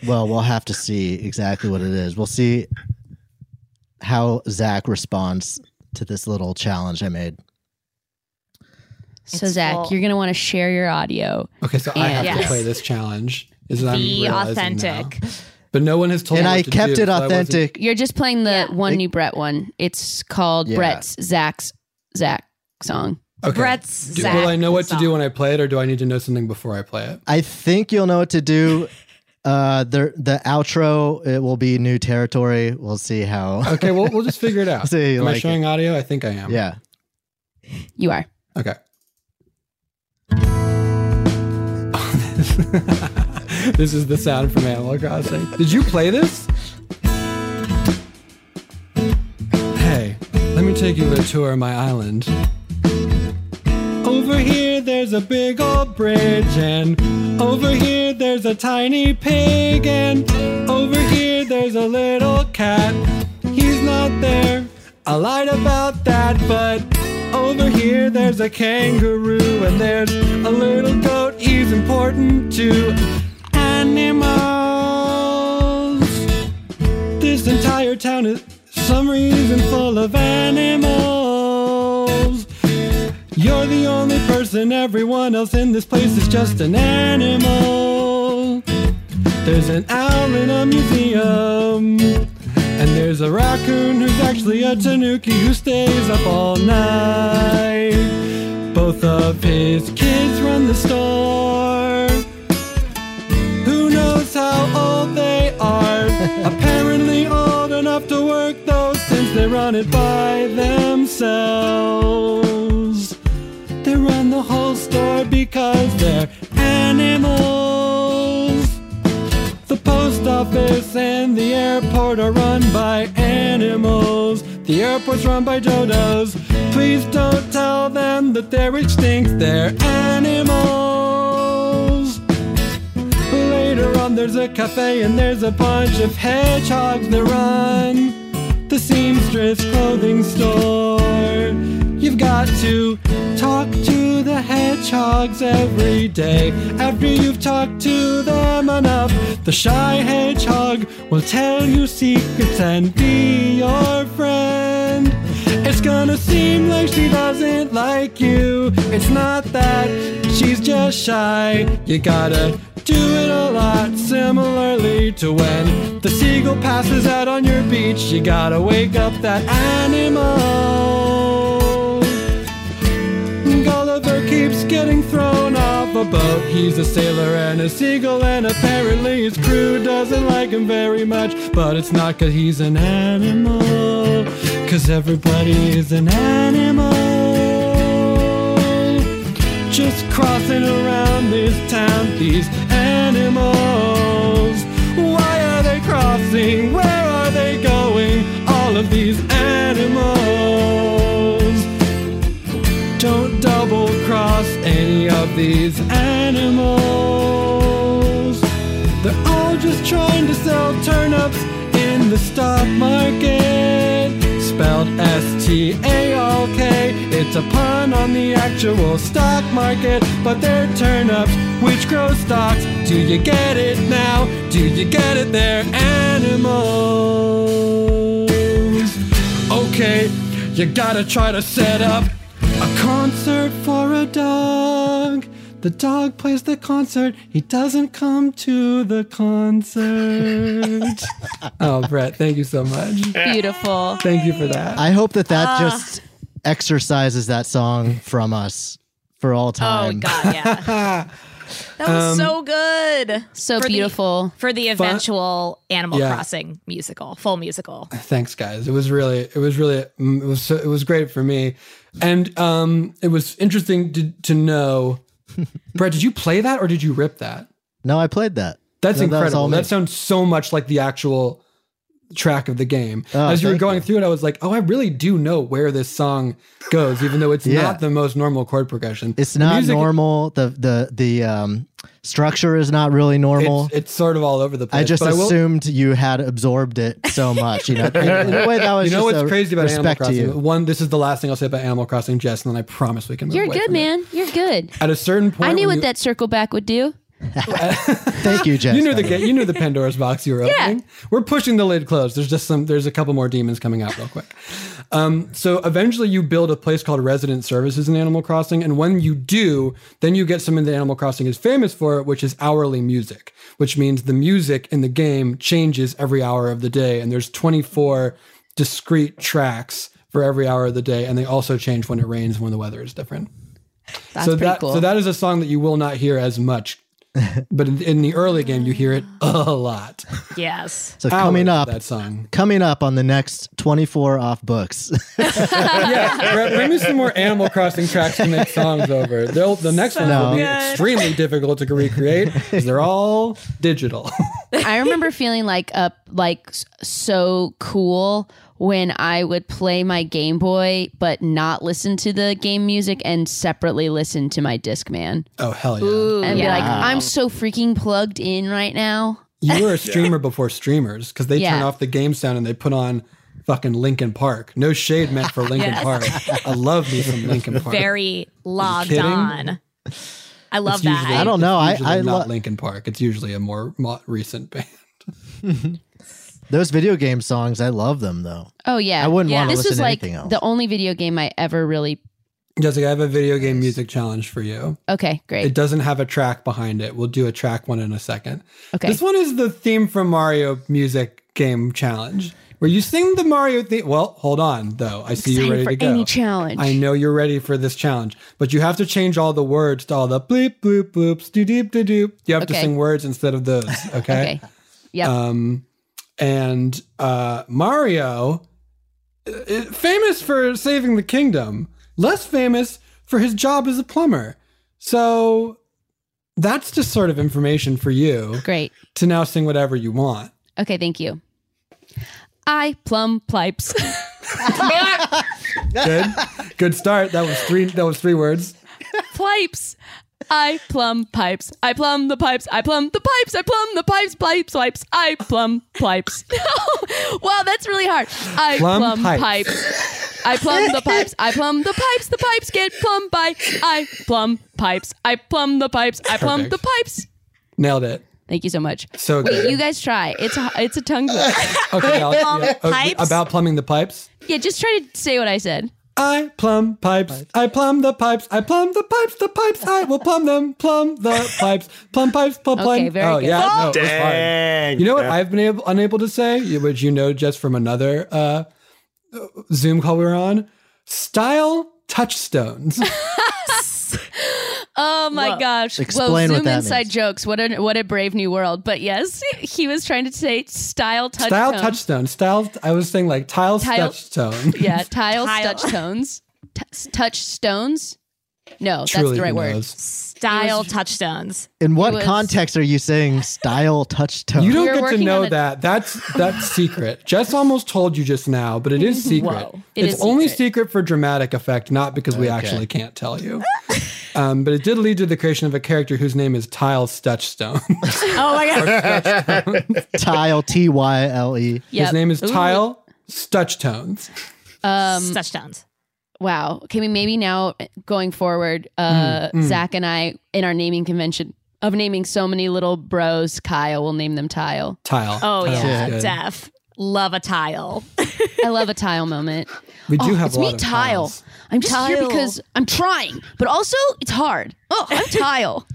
well, we'll have to see exactly what it is. We'll see how Zach responds to this little challenge I made. So It's Zach, full. you're gonna want to share your audio. Okay, so I have Yes. to play this challenge. Is what I'm Be authentic. now. But no one has told and me. I what to kept do, it so I wasn't- authentic. You're just playing the Yeah. one It- new Brett one. It's called Yeah. Brett's Zach's Zach song. Okay. Brett's Do- Zach will I know what to do song. when I play it, or do I need to know something before I play it? I think you'll know what to do. Uh, the the outro it will be new territory. We'll see how. Okay, well, we'll just figure it (laughs) out. See how you am I like showing audio? I think I am. Yeah. You are. Okay. (laughs) this is the sound from Animal Crossing. Did you play this? Hey, let me take you on a tour of my island. Over here, there's a big old bridge, and over here, there's a tiny pig, and over here, there's a little cat. He's not there. I lied about that, but over here, there's a kangaroo, and there's a little goat. He's important to animals. This entire town is, some reason, full of animals. You're the only person, everyone else in this place is just an animal. There's an owl in a museum. And there's a raccoon who's actually a tanuki who stays up all night. Both of his kids run the store. Who knows how old they are? (laughs) Apparently old enough to work though, since they run it by themselves. Run the whole store because they're animals. The post office and the airport are run by animals. The airport's run by dodos. Please don't tell them that they're extinct. They're animals. Later on, there's a cafe and there's a bunch of hedgehogs that run the seamstress clothing store. You've got to talk to the hedgehogs every day. After you've talked to them enough, the shy hedgehog will tell you secrets and be your friend. It's gonna seem like she doesn't like you. It's not that she's just shy. You gotta do it a lot similarly to when the seagull passes out on your beach. You gotta wake up that animal. Keeps getting thrown off a boat. He's a sailor and a seagull, and apparently his crew doesn't like him very much. But it's not cause he's an animal, cause everybody is an animal. Just crossing around this town, these animals. Why are they crossing? Where are they going? All of these of these animals. They're all just trying to sell turnips in the stock market. Spelled S T A R K. It's a pun on the actual stock market, but they're turnips which grow stocks. Do you get it now? Do you get it? They're animals. Okay, you gotta try to set up concert for a dog. The dog plays the concert. He doesn't come to the concert. (laughs) oh, Brett, thank you so much. Beautiful. Thank you for that. I hope that that Ah. just exercises that song from us for all time. Oh time. God, yeah. (laughs) That was Um, so good. So For the- beautiful. for the Fun- eventual Animal Yeah. Crossing musical, full musical. Thanks, guys. It was really, it was really, mm, it was, so, it was great for me, and um, it was interesting to to know. (laughs) Brett, did you play that or did you rip that? No, I played that. That's No, that was incredible. all me. That sounds so much like the actual track of the game. Oh, As you were going you. through it, I was like, oh, I really do know where this song goes, even though it's Yeah. not the most normal chord progression. It's The not music- normal. The the the um, structure is not really normal. It's, it's sort of all over the place. I just but will- assumed you had absorbed it so much. You know, (laughs) in, in a way that was you know just what's a crazy about Animal Crossing? you. One, this is the last thing I'll say about Animal Crossing, Jess, and then I promise we can move on. You're away good, from it. man. You're good. At a certain point, I knew what you- that circle back would do. (laughs) Thank you, Jess. You knew the you knew the Pandora's box you were Yeah. opening. We're pushing the lid closed. There's just some. There's a couple more demons coming out real quick. Um, so eventually, you build a place called Resident Services in Animal Crossing, and when you do, then you get something that Animal Crossing is famous for, which is hourly music, which means the music in the game changes every hour of the day, and there's 24 discrete tracks for every hour of the day, and they also change when it rains and when the weather is different. That's so pretty that cool. so that is a song that you will not hear as much, (laughs) but in, in the early game you hear it a lot. Yes. So coming up, that song. coming up on the next 24 off books. (laughs) yeah, bring me some more Animal Crossing tracks to make songs over. They'll, the next one will be good. extremely difficult to recreate because they're all digital. I remember feeling like uh like so cool when I would play my Game Boy but not listen to the game music and separately listen to my Discman oh hell yeah! and be like. I'm so freaking plugged in right now. You were a (laughs) streamer before streamers because they turn off the game sound and they put on fucking Linkin Park. No shade meant for Linkin Yes. Park. I love me some Linkin (laughs) Park. Very logged on. I love It's that. usually- I don't know. I- it's usually I not lo- Linkin Park. It's usually a more recent band. (laughs) Those video game songs, I love them though. Oh yeah, I wouldn't Yeah. want to This listen was to like anything else. the only video game I ever really. Jessica, I have a video game music challenge for you. Okay, great. It doesn't have a track behind it. We'll do a track one in a second. Okay. This one is the theme from Mario music game challenge, where you sing the Mario theme. Well, hold on though. I see you're ready for to go. any challenge. I know you're ready for this challenge, but you have to change all the words to all the bleep bloop bloops doo doop doo doop. You have to sing words instead of those. Okay. (laughs) Okay. Yep. Um, and uh, Mario, uh, famous for saving the kingdom, less famous for his job as a plumber. So that's just sort of information for you great. to now sing whatever you want. Okay, thank you. I plumb pipes. (laughs) Good, good start. That was three. That was three words. pipes. I plumb pipes. I plumb the pipes. I plumb the pipes. I plumb the pipes. Pipes. Pipes. I plumb pipes. wow, that's really hard. I Plumb plumb, pipes. pipes. I plumb the pipes. I plumb the pipes. The pipes get plumbed by. I plumb pipes. I plumb the pipes. I plumb Perfect. the pipes. Nailed it. Thank you so much. So Wait, good. you guys try. It's a, it's a tongue twister. Okay, I'll, yeah, uh, pipes? about plumbing the pipes. yeah, just try to say what I said. I plumb pipes. I plumb the pipes. I plumb the pipes. The pipes. I will plumb them. Plumb the pipes. Plumb pipes. Plumb plumb. Okay, very oh good. yeah, no, it was fine. Dang. You know what Yeah. I've been able unable to say, which you know just from another uh, Zoom call we were on. Style touchstones. (laughs) (laughs) Oh my Whoa. gosh! Explain Whoa, what Zoom that inside means. jokes. What a what a brave new world. But yes, (laughs) he was trying to say style touchstone. Style touchstone. Style. I was saying like tile, Tile- touchstone. Yeah, tile, (laughs) Tile. touch tones, T- touch stones. No, that's the right word. knows? Style touchstones. In what was- context are you saying style touch tone? You don't were get to know a- that. That's that's secret. Jess almost told you just now, but it is secret. Whoa. It it's is only secret. secret for dramatic effect, not because we Okay. actually can't tell you. um, but it did lead to the creation of a character whose name is Tile Stutchstone. (laughs) Oh my god. Tile T Y L E. Yep. His name is Ooh. Tile Stutchtones. Um, touchdowns. Wow. Can we maybe now going forward, uh, Mm, Zach and I in our naming convention of naming so many little bros, Kyle, we'll name them Tile. Tile. Oh Tile yeah, is good. def. Love a tile. I love a tile moment. (laughs) We do Oh, have it's a lot me, of Tile. tiles. I'm just here Tile. because I'm trying, but also it's hard. Oh, I'm (laughs) Tile.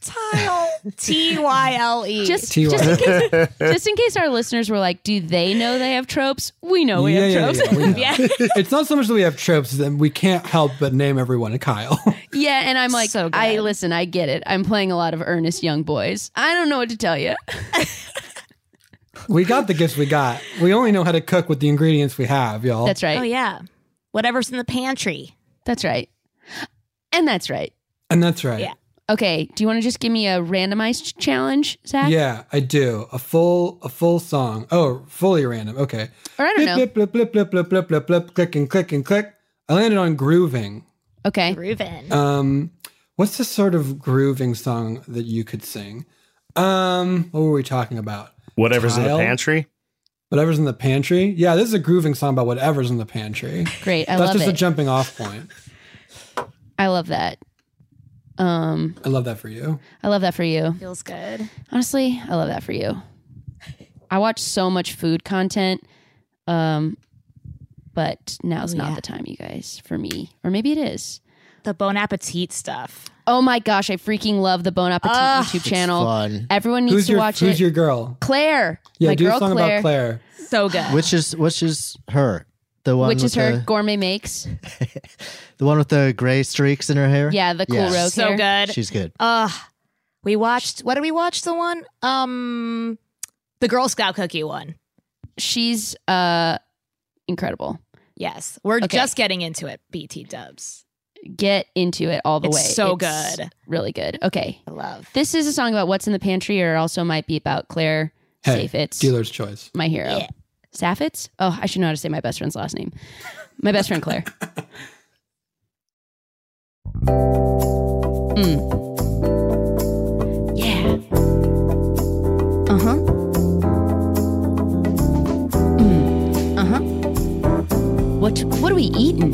Tile. T Y L E. just, T-Y. just, in case, (laughs) just in case our listeners were like, do they know they have tropes? We know we yeah, have yeah, tropes. yeah, we know. (laughs) Yeah. (laughs) it's not so much that we have tropes, that we can't help but name everyone a Kyle. Yeah, and I'm like, So I listen, I get it. I'm playing a lot of earnest young boys. I don't know what to tell you. we got the gifts we got. We only know how to cook with the ingredients we have, y'all. That's right. Oh yeah. Whatever's in the pantry. That's right. And that's right. and that's right. Yeah. Okay, do you want to just give me a randomized challenge, Zach? Yeah, I do. A full a full song. Oh, fully random. Okay. Or I don't know. Blip, blip, blip, blip, blip, blip, blip, blip, click and click and click. I landed on grooving. Okay. Reuben. Um, what's the sort of grooving song that you could sing? Um, what were we talking about? Whatever's in the pantry. Whatever's in the pantry. Yeah, this is a grooving song about whatever's in the pantry. Great. I love that. That's love just a jumping off point. (laughs) I love that. Um, I love that for you. I love that for you. Feels good. Honestly, I love that for you. I watch so much food content. Um, but now's Oh, not yeah. the time, you guys, for me. Or maybe it is. The Bon Appetit stuff. Oh my gosh, I freaking love the Bon Appetit Ah. YouTube channel. fun. Everyone needs Who's to your watch Who's it. Who's your girl? Claire. Yeah, my do girl a song Claire, about Claire. So good. Which is which is her? The one which is her the, gourmet makes. (laughs) the one with the gray streaks in her hair. Yeah, the cool Yeah. rogue so hair. good. She's good. Uh we watched what did we watch the one? Um the Girl Scout cookie one. She's uh incredible. Yes. We're Okay. just getting into it, BT dubs. Get into it all the It's way. so It's good. Really good. Okay. I love. This is a song about what's in the pantry, or also might be about Claire Hey, it's dealer's choice. my hero. Yeah. Saffitz? Oh, I should know how to say my best friend's last name. My best friend Claire. (laughs) mm. Yeah. Uh huh. Mm. Uh huh. What What are we eating?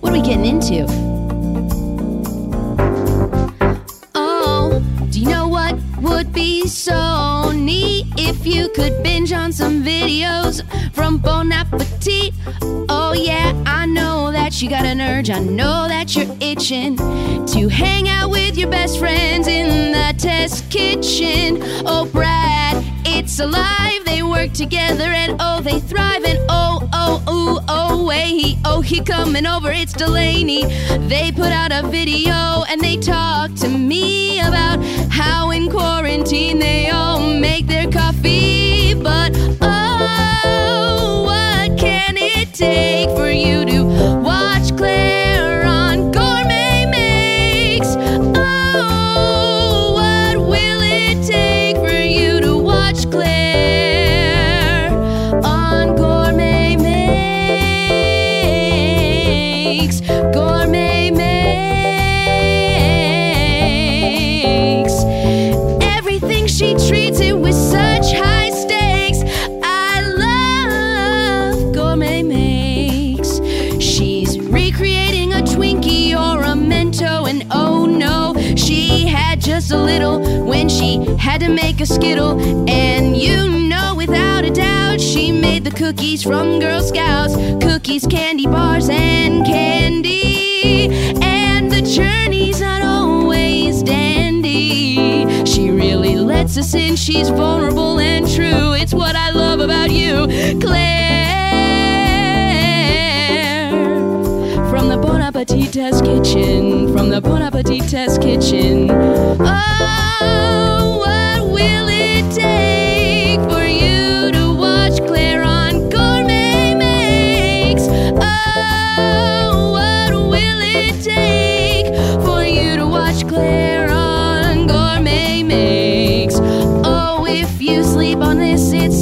What are we getting into? Be so neat if you could binge on some videos from Bon Appetit? Oh, yeah, I know that you got an urge. I know that you're itching to hang out with your best friends in the test kitchen. Oh, Brad, it's alive. They work together and oh, they thrive. And oh, oh, ooh, oh, way, oh, he coming over. It's Delany. They put out a video and they talk to me about how in they all make their coffee. But had to make a skittle. And you know, without a doubt, she made the cookies from Girl Scouts cookies, candy bars, and candy. And the journey's not always dandy. She really lets us in, she's vulnerable and true. It's what I love about you, Claire. From the Bon Appetit Test Kitchen, from the Bon Appetit Test Kitchen. Oh,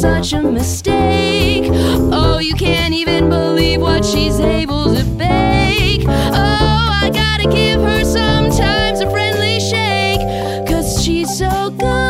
such a mistake. Oh, you can't even believe what she's able to bake. Oh, I gotta give her sometimes a friendly shake. Cause she's so good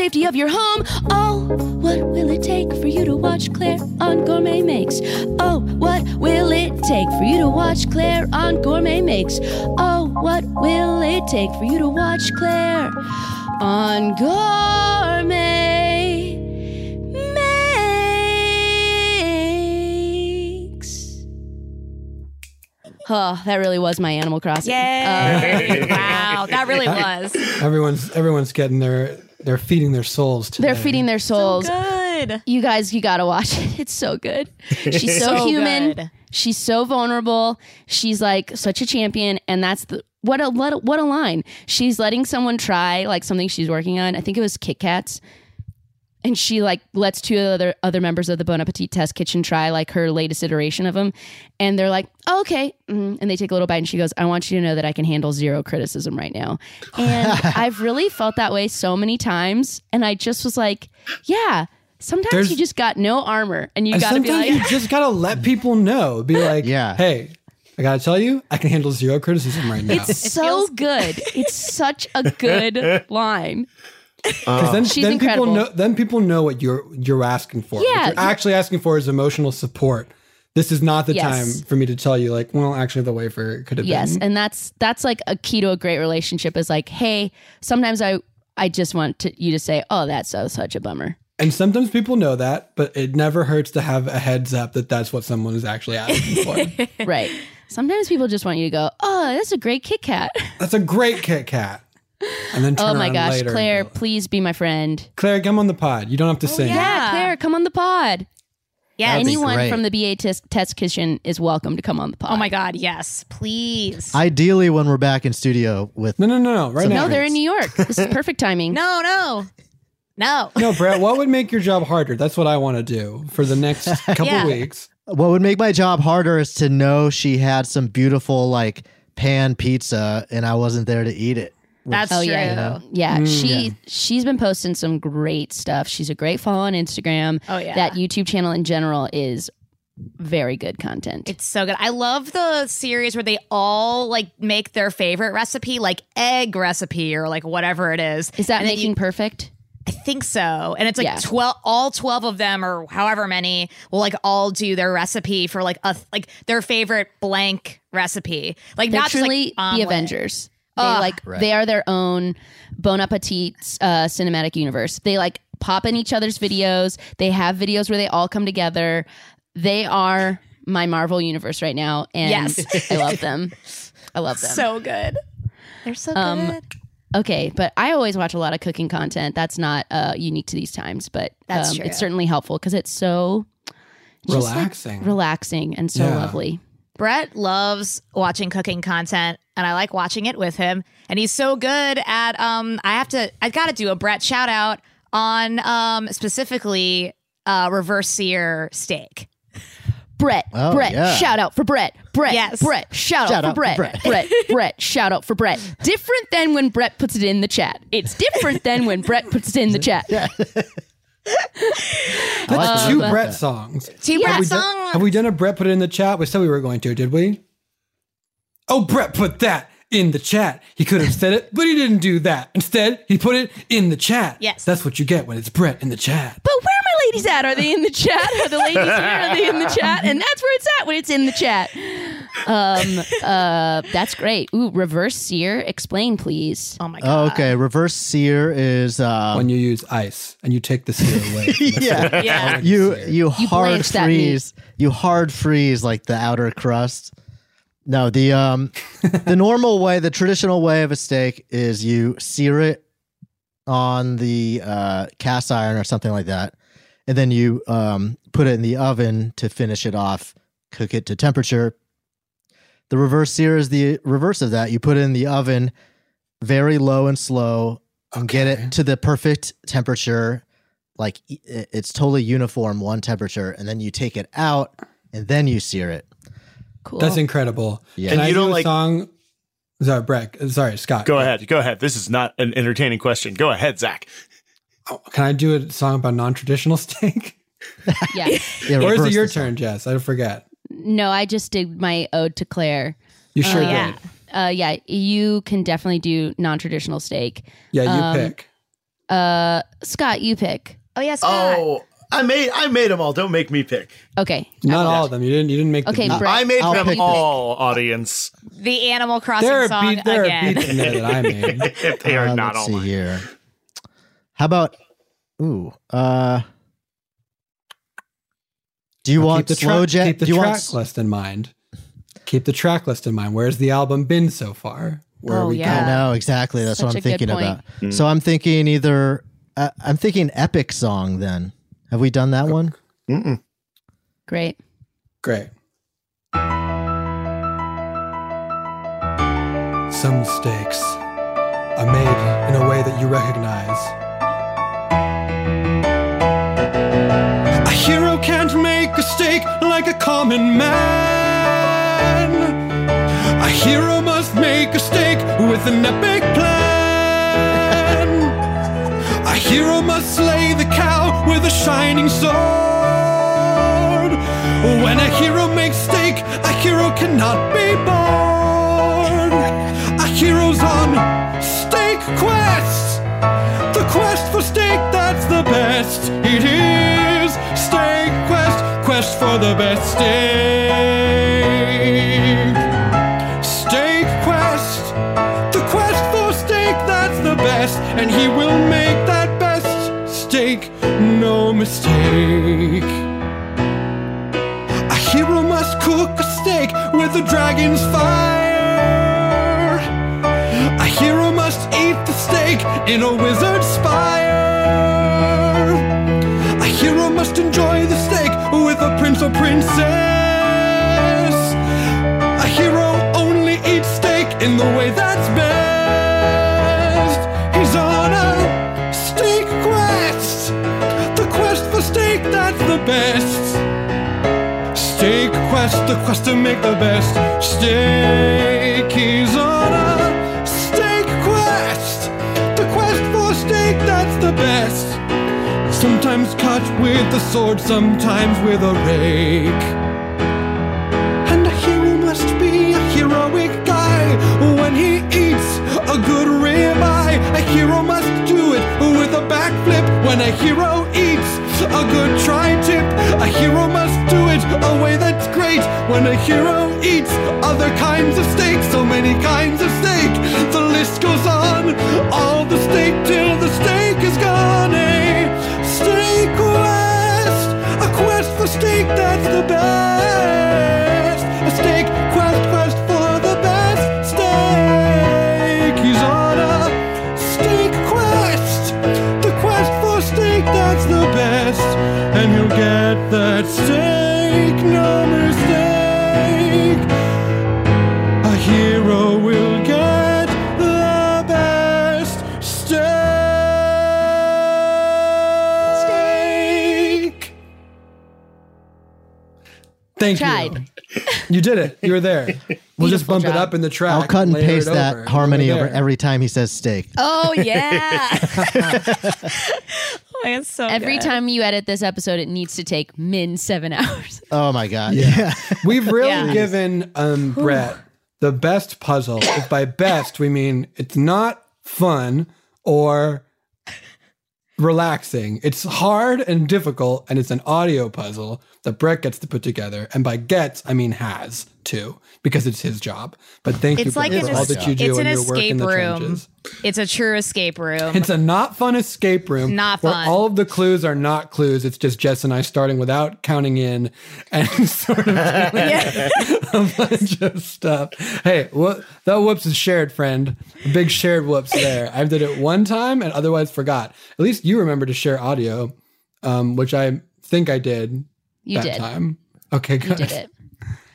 safety of your home. Oh, what will it take for you to watch Claire on Gourmet Makes? Oh, what will it take for you to watch Claire on Gourmet Makes? Oh, what will it take for you to watch Claire on Gourmet Makes? Oh, that really was my Animal Crossing. Yay! Uh, (laughs) wow, that really was. Everyone's everyone's getting their they're feeding their souls today. They're feeding their souls. Good. You guys, you gotta watch it. (laughs) It's so good. She's so, (laughs) So human. good. She's so vulnerable. She's like such a champion, and that's the what a what a, what a line. She's letting someone try like something she's working on. I think it was Kit Kats, and she like lets two other other members of the Bon Appetit Test Kitchen try like her latest iteration of them, and they're like, oh, okay, mm, and they take a little bite, and she goes, I want you to know that I can handle zero criticism right now, and (laughs) I've really felt that way so many times, and I just was like, yeah. Sometimes There's- you just got no armor, and you gotta be sometimes like, you just gotta let people know. Be (laughs) like, Yeah. hey, I gotta tell you, I can handle zero criticism right now. it's so good. It's such a good (laughs) line. Uh, 'Cause then, She's then incredible. people know then people know what you're you're asking for. Yeah. What you're actually asking for is emotional support. This is not the Yes. time for me to tell you, like, well, actually the wafer could have Yes, been. Yes, and that's that's like a key to a great relationship. Is like, hey, sometimes I I just want to, you to say, oh, that's so such a bummer. And sometimes people know that, but it never hurts to have a heads up that that's what someone is actually asking for. (laughs) right. Sometimes people just want you to go, oh, that's a great Kit Kat. that's a great Kit Kat. And then turn (laughs) oh my gosh, later Claire, go, please be my friend. Claire, come on the pod. You don't have to oh, sing. Yeah, Claire, come on the pod. Yeah. That'd Anyone from the BA test, test kitchen is welcome to come on the pod. Oh my God, yes, please. Ideally, when we're back in studio with No, no, no, no. Right now. No, they're in New York. This is (laughs) perfect timing. no, no, no. No, Brett, what would make your job harder? That's what I want to do for the next (laughs) couple Yeah. weeks. what would make my job harder is to know she had some beautiful like pan pizza and I wasn't there to eat it. That's Oh true. yeah, yeah. Mm, she she's been posting some great stuff. She's a great follow on Instagram. Oh, yeah. that YouTube channel in general is very good content. It's so good. I love the series where they all like make their favorite recipe, like egg recipe or like whatever it is. is that And making you- perfect? I think so. And it's like Yeah. 12 all 12 of them or however many will like all do their recipe for like a like their favorite blank recipe. Like They're not just truly like the omelet. Avengers. They Ugh. like they are their own Bon Appetit uh, cinematic universe. They like pop in each other's videos. They have videos where they all come together. They are my Marvel universe right now, and Yes. I love them. I love them. So good. They're so Um, good. Okay, but I always watch a lot of cooking content. That's not uh, unique to these times, but That's um, true. it's certainly helpful because it's so just, like, Relaxing. relaxing, and so Yeah. lovely. Brett loves watching cooking content and I like watching it with him. And he's so good at um I have to I gotta do a Brett shout out on um specifically uh reverse sear steak. Brett, Oh, Brett, yeah. shout out for Brett. Brett, Yes. Brett, shout, Shout out, out for for Brett. Brett. Brett, (laughs) Brett, shout out for Brett. Different than when Brett puts it in the chat. It's different than when Brett puts it in the chat. That's Uh, two Brett songs. Two Brett Have done, songs. have we done a Brett put it in the chat? We said we were going to, did we? Oh, Brett put that in the chat. He could have said it, but he didn't do that. Instead, he put it in the chat. Yes. That's what you get when it's Brett in the chat. But where are my ladies at? Are they in the chat? Are the ladies here? Are they in the chat? And that's where it's at when it's in the chat. Um, uh, that's great. Ooh, reverse sear. Explain, please. Oh my god. Oh, okay. Reverse sear is uh, when you use ice and you take the sear away. (laughs) Yeah. Yeah. You you You hard blanch freeze. You hard freeze like the outer crust. No, the um (laughs) the normal way, the traditional way of a steak is you sear it on the uh, cast iron or something like that, and then you um, put it in the oven to finish it off. Cook it to temperature. The reverse sear is the reverse of that. You put it in the oven, very low and slow, and get it to the perfect temperature. Like it's totally uniform, one temperature, and then you take it out and then you sear it. Cool. That's incredible. Yeah. Can And I you do don't a like- song? Sorry, Breck. Sorry, Scott. Go ahead. Go ahead. This is not an entertaining question. Go ahead, Zach. Oh, Can I do a song about non-traditional (laughs) steak? yeah. (laughs) Yeah, or is it your the song. turn, Jess? I forget. No, I just did my ode to Claire. You sure yeah. did. Uh, yeah, you can definitely do non-traditional steak. Yeah, you Um, pick. Uh, Scott, you pick. Oh yeah, Scott. Oh, I made I made them all. Don't make me pick. Okay. Not all of them. You didn't. You didn't make. Okay, the beat. Brett. I made I'll them pick all, audience. The Animal Crossing There are song beat, there again. are beats in there that I made. (laughs) If they are Uh, not let's all see mine. here. How about ooh, uh do you Now want keep the slow track, jet? Keep the do you track want s- list in mind. Keep the track list in mind. Where's the album been so far? Where Oh, are we yeah. I going? know exactly. That's what Such I'm good thinking point. about. So I'm thinking either uh, I'm thinking epic song. Then have we done that one? Great. Great. Some mistakes are made in a way that you recognize. A hero can't make a mistake like a common man. A hero must make a stake with an epic plan. A hero must slay the cow with a shining sword. When a hero makes stake, a hero cannot be born. A hero's on stake quest. The quest for stake that's the best. It is stake quest, quest for the best stake. Stake quest, the quest for stake that's the best, and he will make that mistake. A hero must cook a steak with the dragon's fire. A hero must eat the steak in a wizard's spire. A hero must enjoy the steak with a prince or princess. A hero only eats steak in the way that's best. The best. Steak quest, the quest to make the best steak. He's on a steak quest. The quest for steak that's the best. Sometimes cut with the sword, sometimes with a rake. And a hero must be a heroic guy when he eats a good ribeye. A hero must do it with a backflip when a hero a good tri-tip. A hero must do it a way that's great when a hero eats other kinds of steak. So many kinds of steak. The list goes on. All the steak till the steak is gone. A steak quest, a quest for steak that's the best. make no mistake, a hero will get the best stake. Thank Tried. you. You did it. You were there. (laughs) We'll just bump job. it up in the track. I'll cut and paste that over. harmony over every time he says steak. Oh yeah. (laughs) (laughs) oh, (laughs) it's so Every good. time you edit this episode, it needs to take min seven (laughs) hours. Oh my god. Yeah. (laughs) We've really Yeah. given um, Brett the best puzzle. If by best we mean it's not fun or relaxing. It's hard and difficult, and it's an audio puzzle that Brett gets to put together. And by gets, I mean has too, because it's his job. But thank you It's like an, for all that you do it's an your work in escape the room. It's a true escape room. It's a not fun escape room. Not where fun. all of the clues are not clues. It's just Jess and I starting without counting in and (laughs) sort of doing (laughs) a bunch of stuff. Hey, what that whoops is shared, friend. A big shared whoops there. I did it one time and otherwise forgot. At least you remember to share audio, um, which I think I did You that did. time. Okay, good. You did it.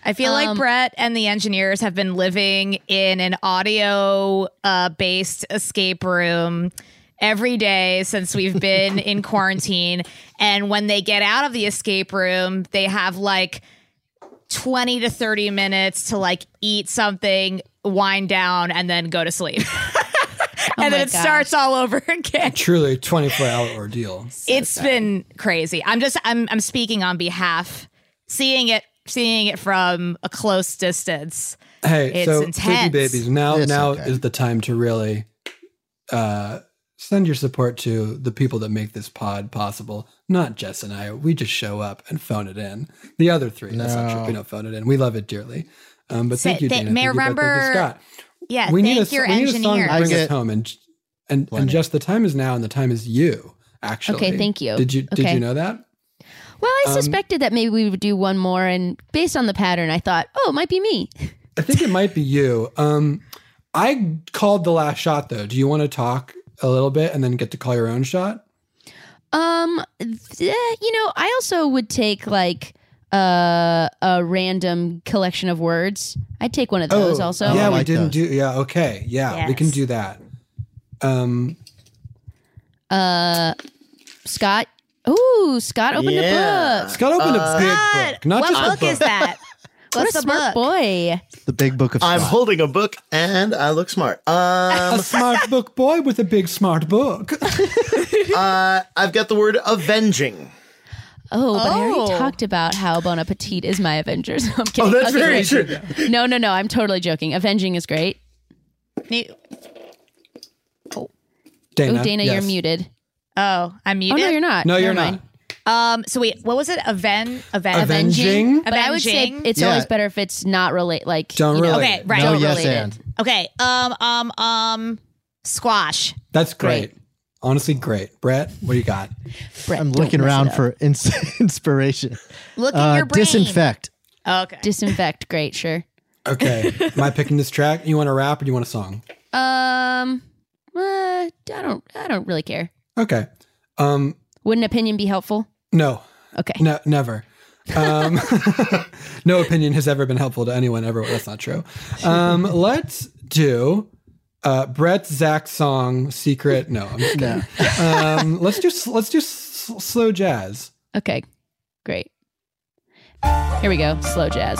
I feel like Um, Brett and the engineers have been living in an audio uh, based escape room every day since we've been (laughs) in quarantine. And when they get out of the escape room, they have like 20 to 30 minutes to like eat something, wind down, and then go to sleep. (laughs) and then it gosh. starts all over (laughs) again. Truly 24 hour ordeal. it's been crazy. I'm just I'm I'm speaking on behalf seeing it seeing it from a close distance. Hey, It's so intense. Freaky Babies, now It's now okay. is the time to really uh, send your support to the people that make this pod possible. Not Jess and I. We just show up and phone it in. The other three, that's not true. No. We don't phone it in. We love it dearly. Um, but Say- thank you, they- Dana. may Thank you, Brett. Thank you, remember- Scott. Yeah, we thank need a, your we need a song to bring I us get- home, and and and Jess, the time is now, and the time is you. Actually, Okay, thank you. Did you did you know that? Well, I Um, suspected that maybe we would do one more, and based on the pattern, I thought, oh, it might be me. I think it might be you. Um, I called the last shot though. Do you want to talk a little bit and then get to call your own shot? Um, th- you know, I also would take like uh, a random collection of words. I'd take one of those also. Oh, Yeah, I we didn't those. do. Yeah, okay. Yeah, we can do that. Um, Uh, Scott. Ooh, Scott opened Yeah. a book. Scott opened a big God, book, not what just a book is that? (laughs) What What's a the smart book? boy. The big book of I'm holding a book and I look smart. a Um, smart book boy with a big smart book. (laughs) uh, I've got the word avenging. Oh, but I already Oh. talked about how Bon Appetit is my Avengers. (laughs) I'm kidding. Oh, that's Okay, very wait. true. No, no, no. I'm totally joking. Avenging is great. You- Dana, oh, Dana, yes. you're muted. Oh, I'm Oh muted. no, you're not. No, you're Never not. mind. Um. So wait, what was it? Aven. Aven. Avenging? But I would say Avenging? it's Yeah. always better if it's not relate. Like Don't you know, relate. Okay, right. no, Don't yes, relate it. and. Okay. Um. Um. Um. Squash. That's great. Great. Honestly, great. Brett, what do you got? Brett, I'm looking around for ins- (laughs) inspiration. Look at Uh, your brain. disinfect. Okay. disinfect. Great, sure. Okay, (laughs) am I picking this track? You want a rap or do you want a song? Um, uh, I don't. I don't really care. Okay. Um, Would an opinion be helpful? no, Okay. No, never. Um, (laughs) no opinion has ever been helpful to anyone ever. That's not true. Um, let's do uh, Brett Zach song "Secret." No, I'm just kidding. Um, (laughs) let's do let's do s- slow jazz. Okay. Great. Here we go. Slow jazz.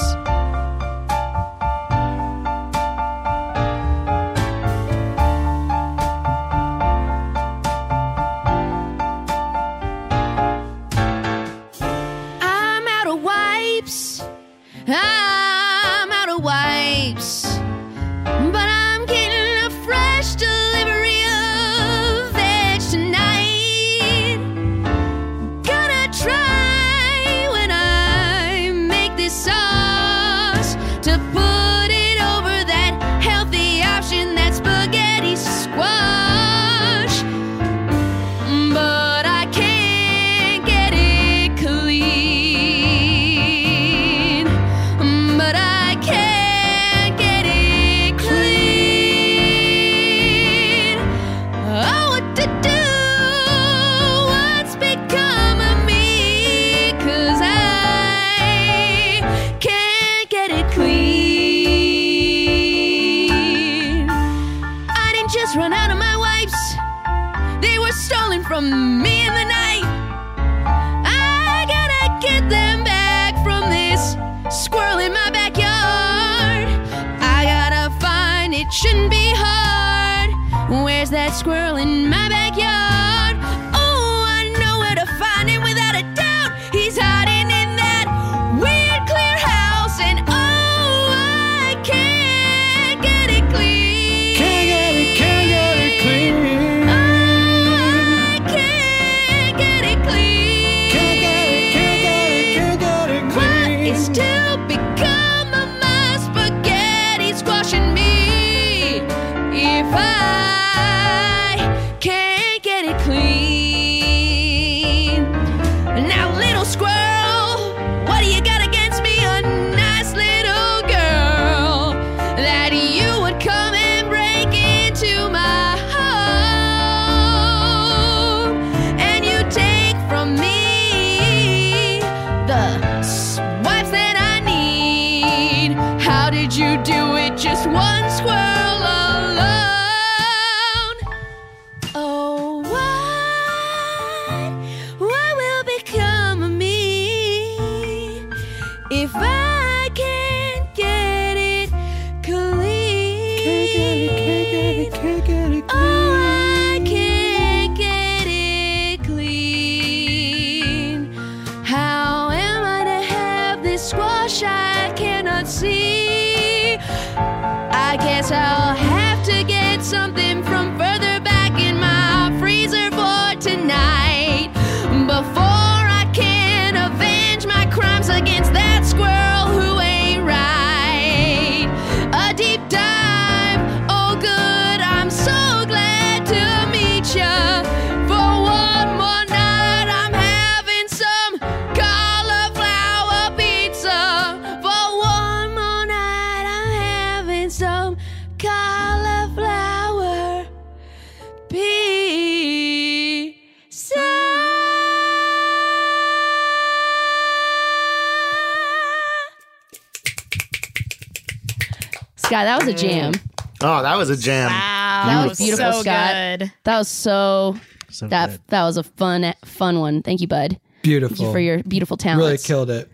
Was a jam. Oh, that was a jam. That was beautiful, so Scott. good. That was so. So that good. that was a fun fun one. Thank you, bud. Beautiful. Thank you for your beautiful talents. Really killed it.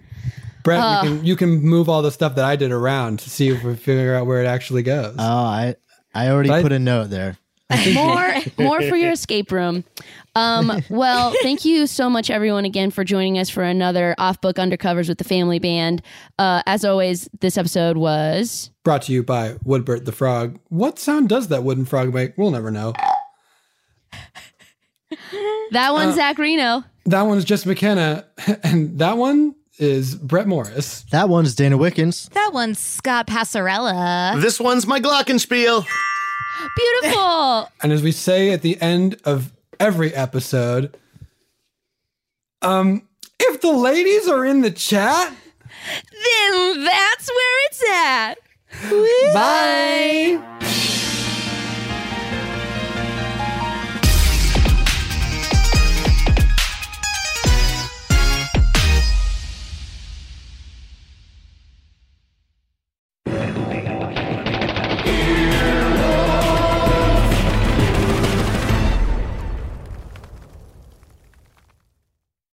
Brett, Uh. you, can, you can move all the stuff that I did around to see if we figure out where it actually goes. Oh, I I already But put a note there. (laughs) more (laughs) more for your escape room. Um, (laughs) well, thank you so much, everyone, again for joining us for another off book undercovers with the family band. Uh, as always, this episode was Brought to you by Woodbert the Frog. What sound does that wooden frog make? We'll never know. (laughs) that one's Uh, Zach Reino. That one's Jess McKenna, (laughs) and that one is Brett Morris. That one's Dana Wickens. That one's Scott Passarella. This one's my Glockenspiel. Beautiful. And as we say at the end of every episode, um, if the ladies are in the chat, then that's where it's at. Bye.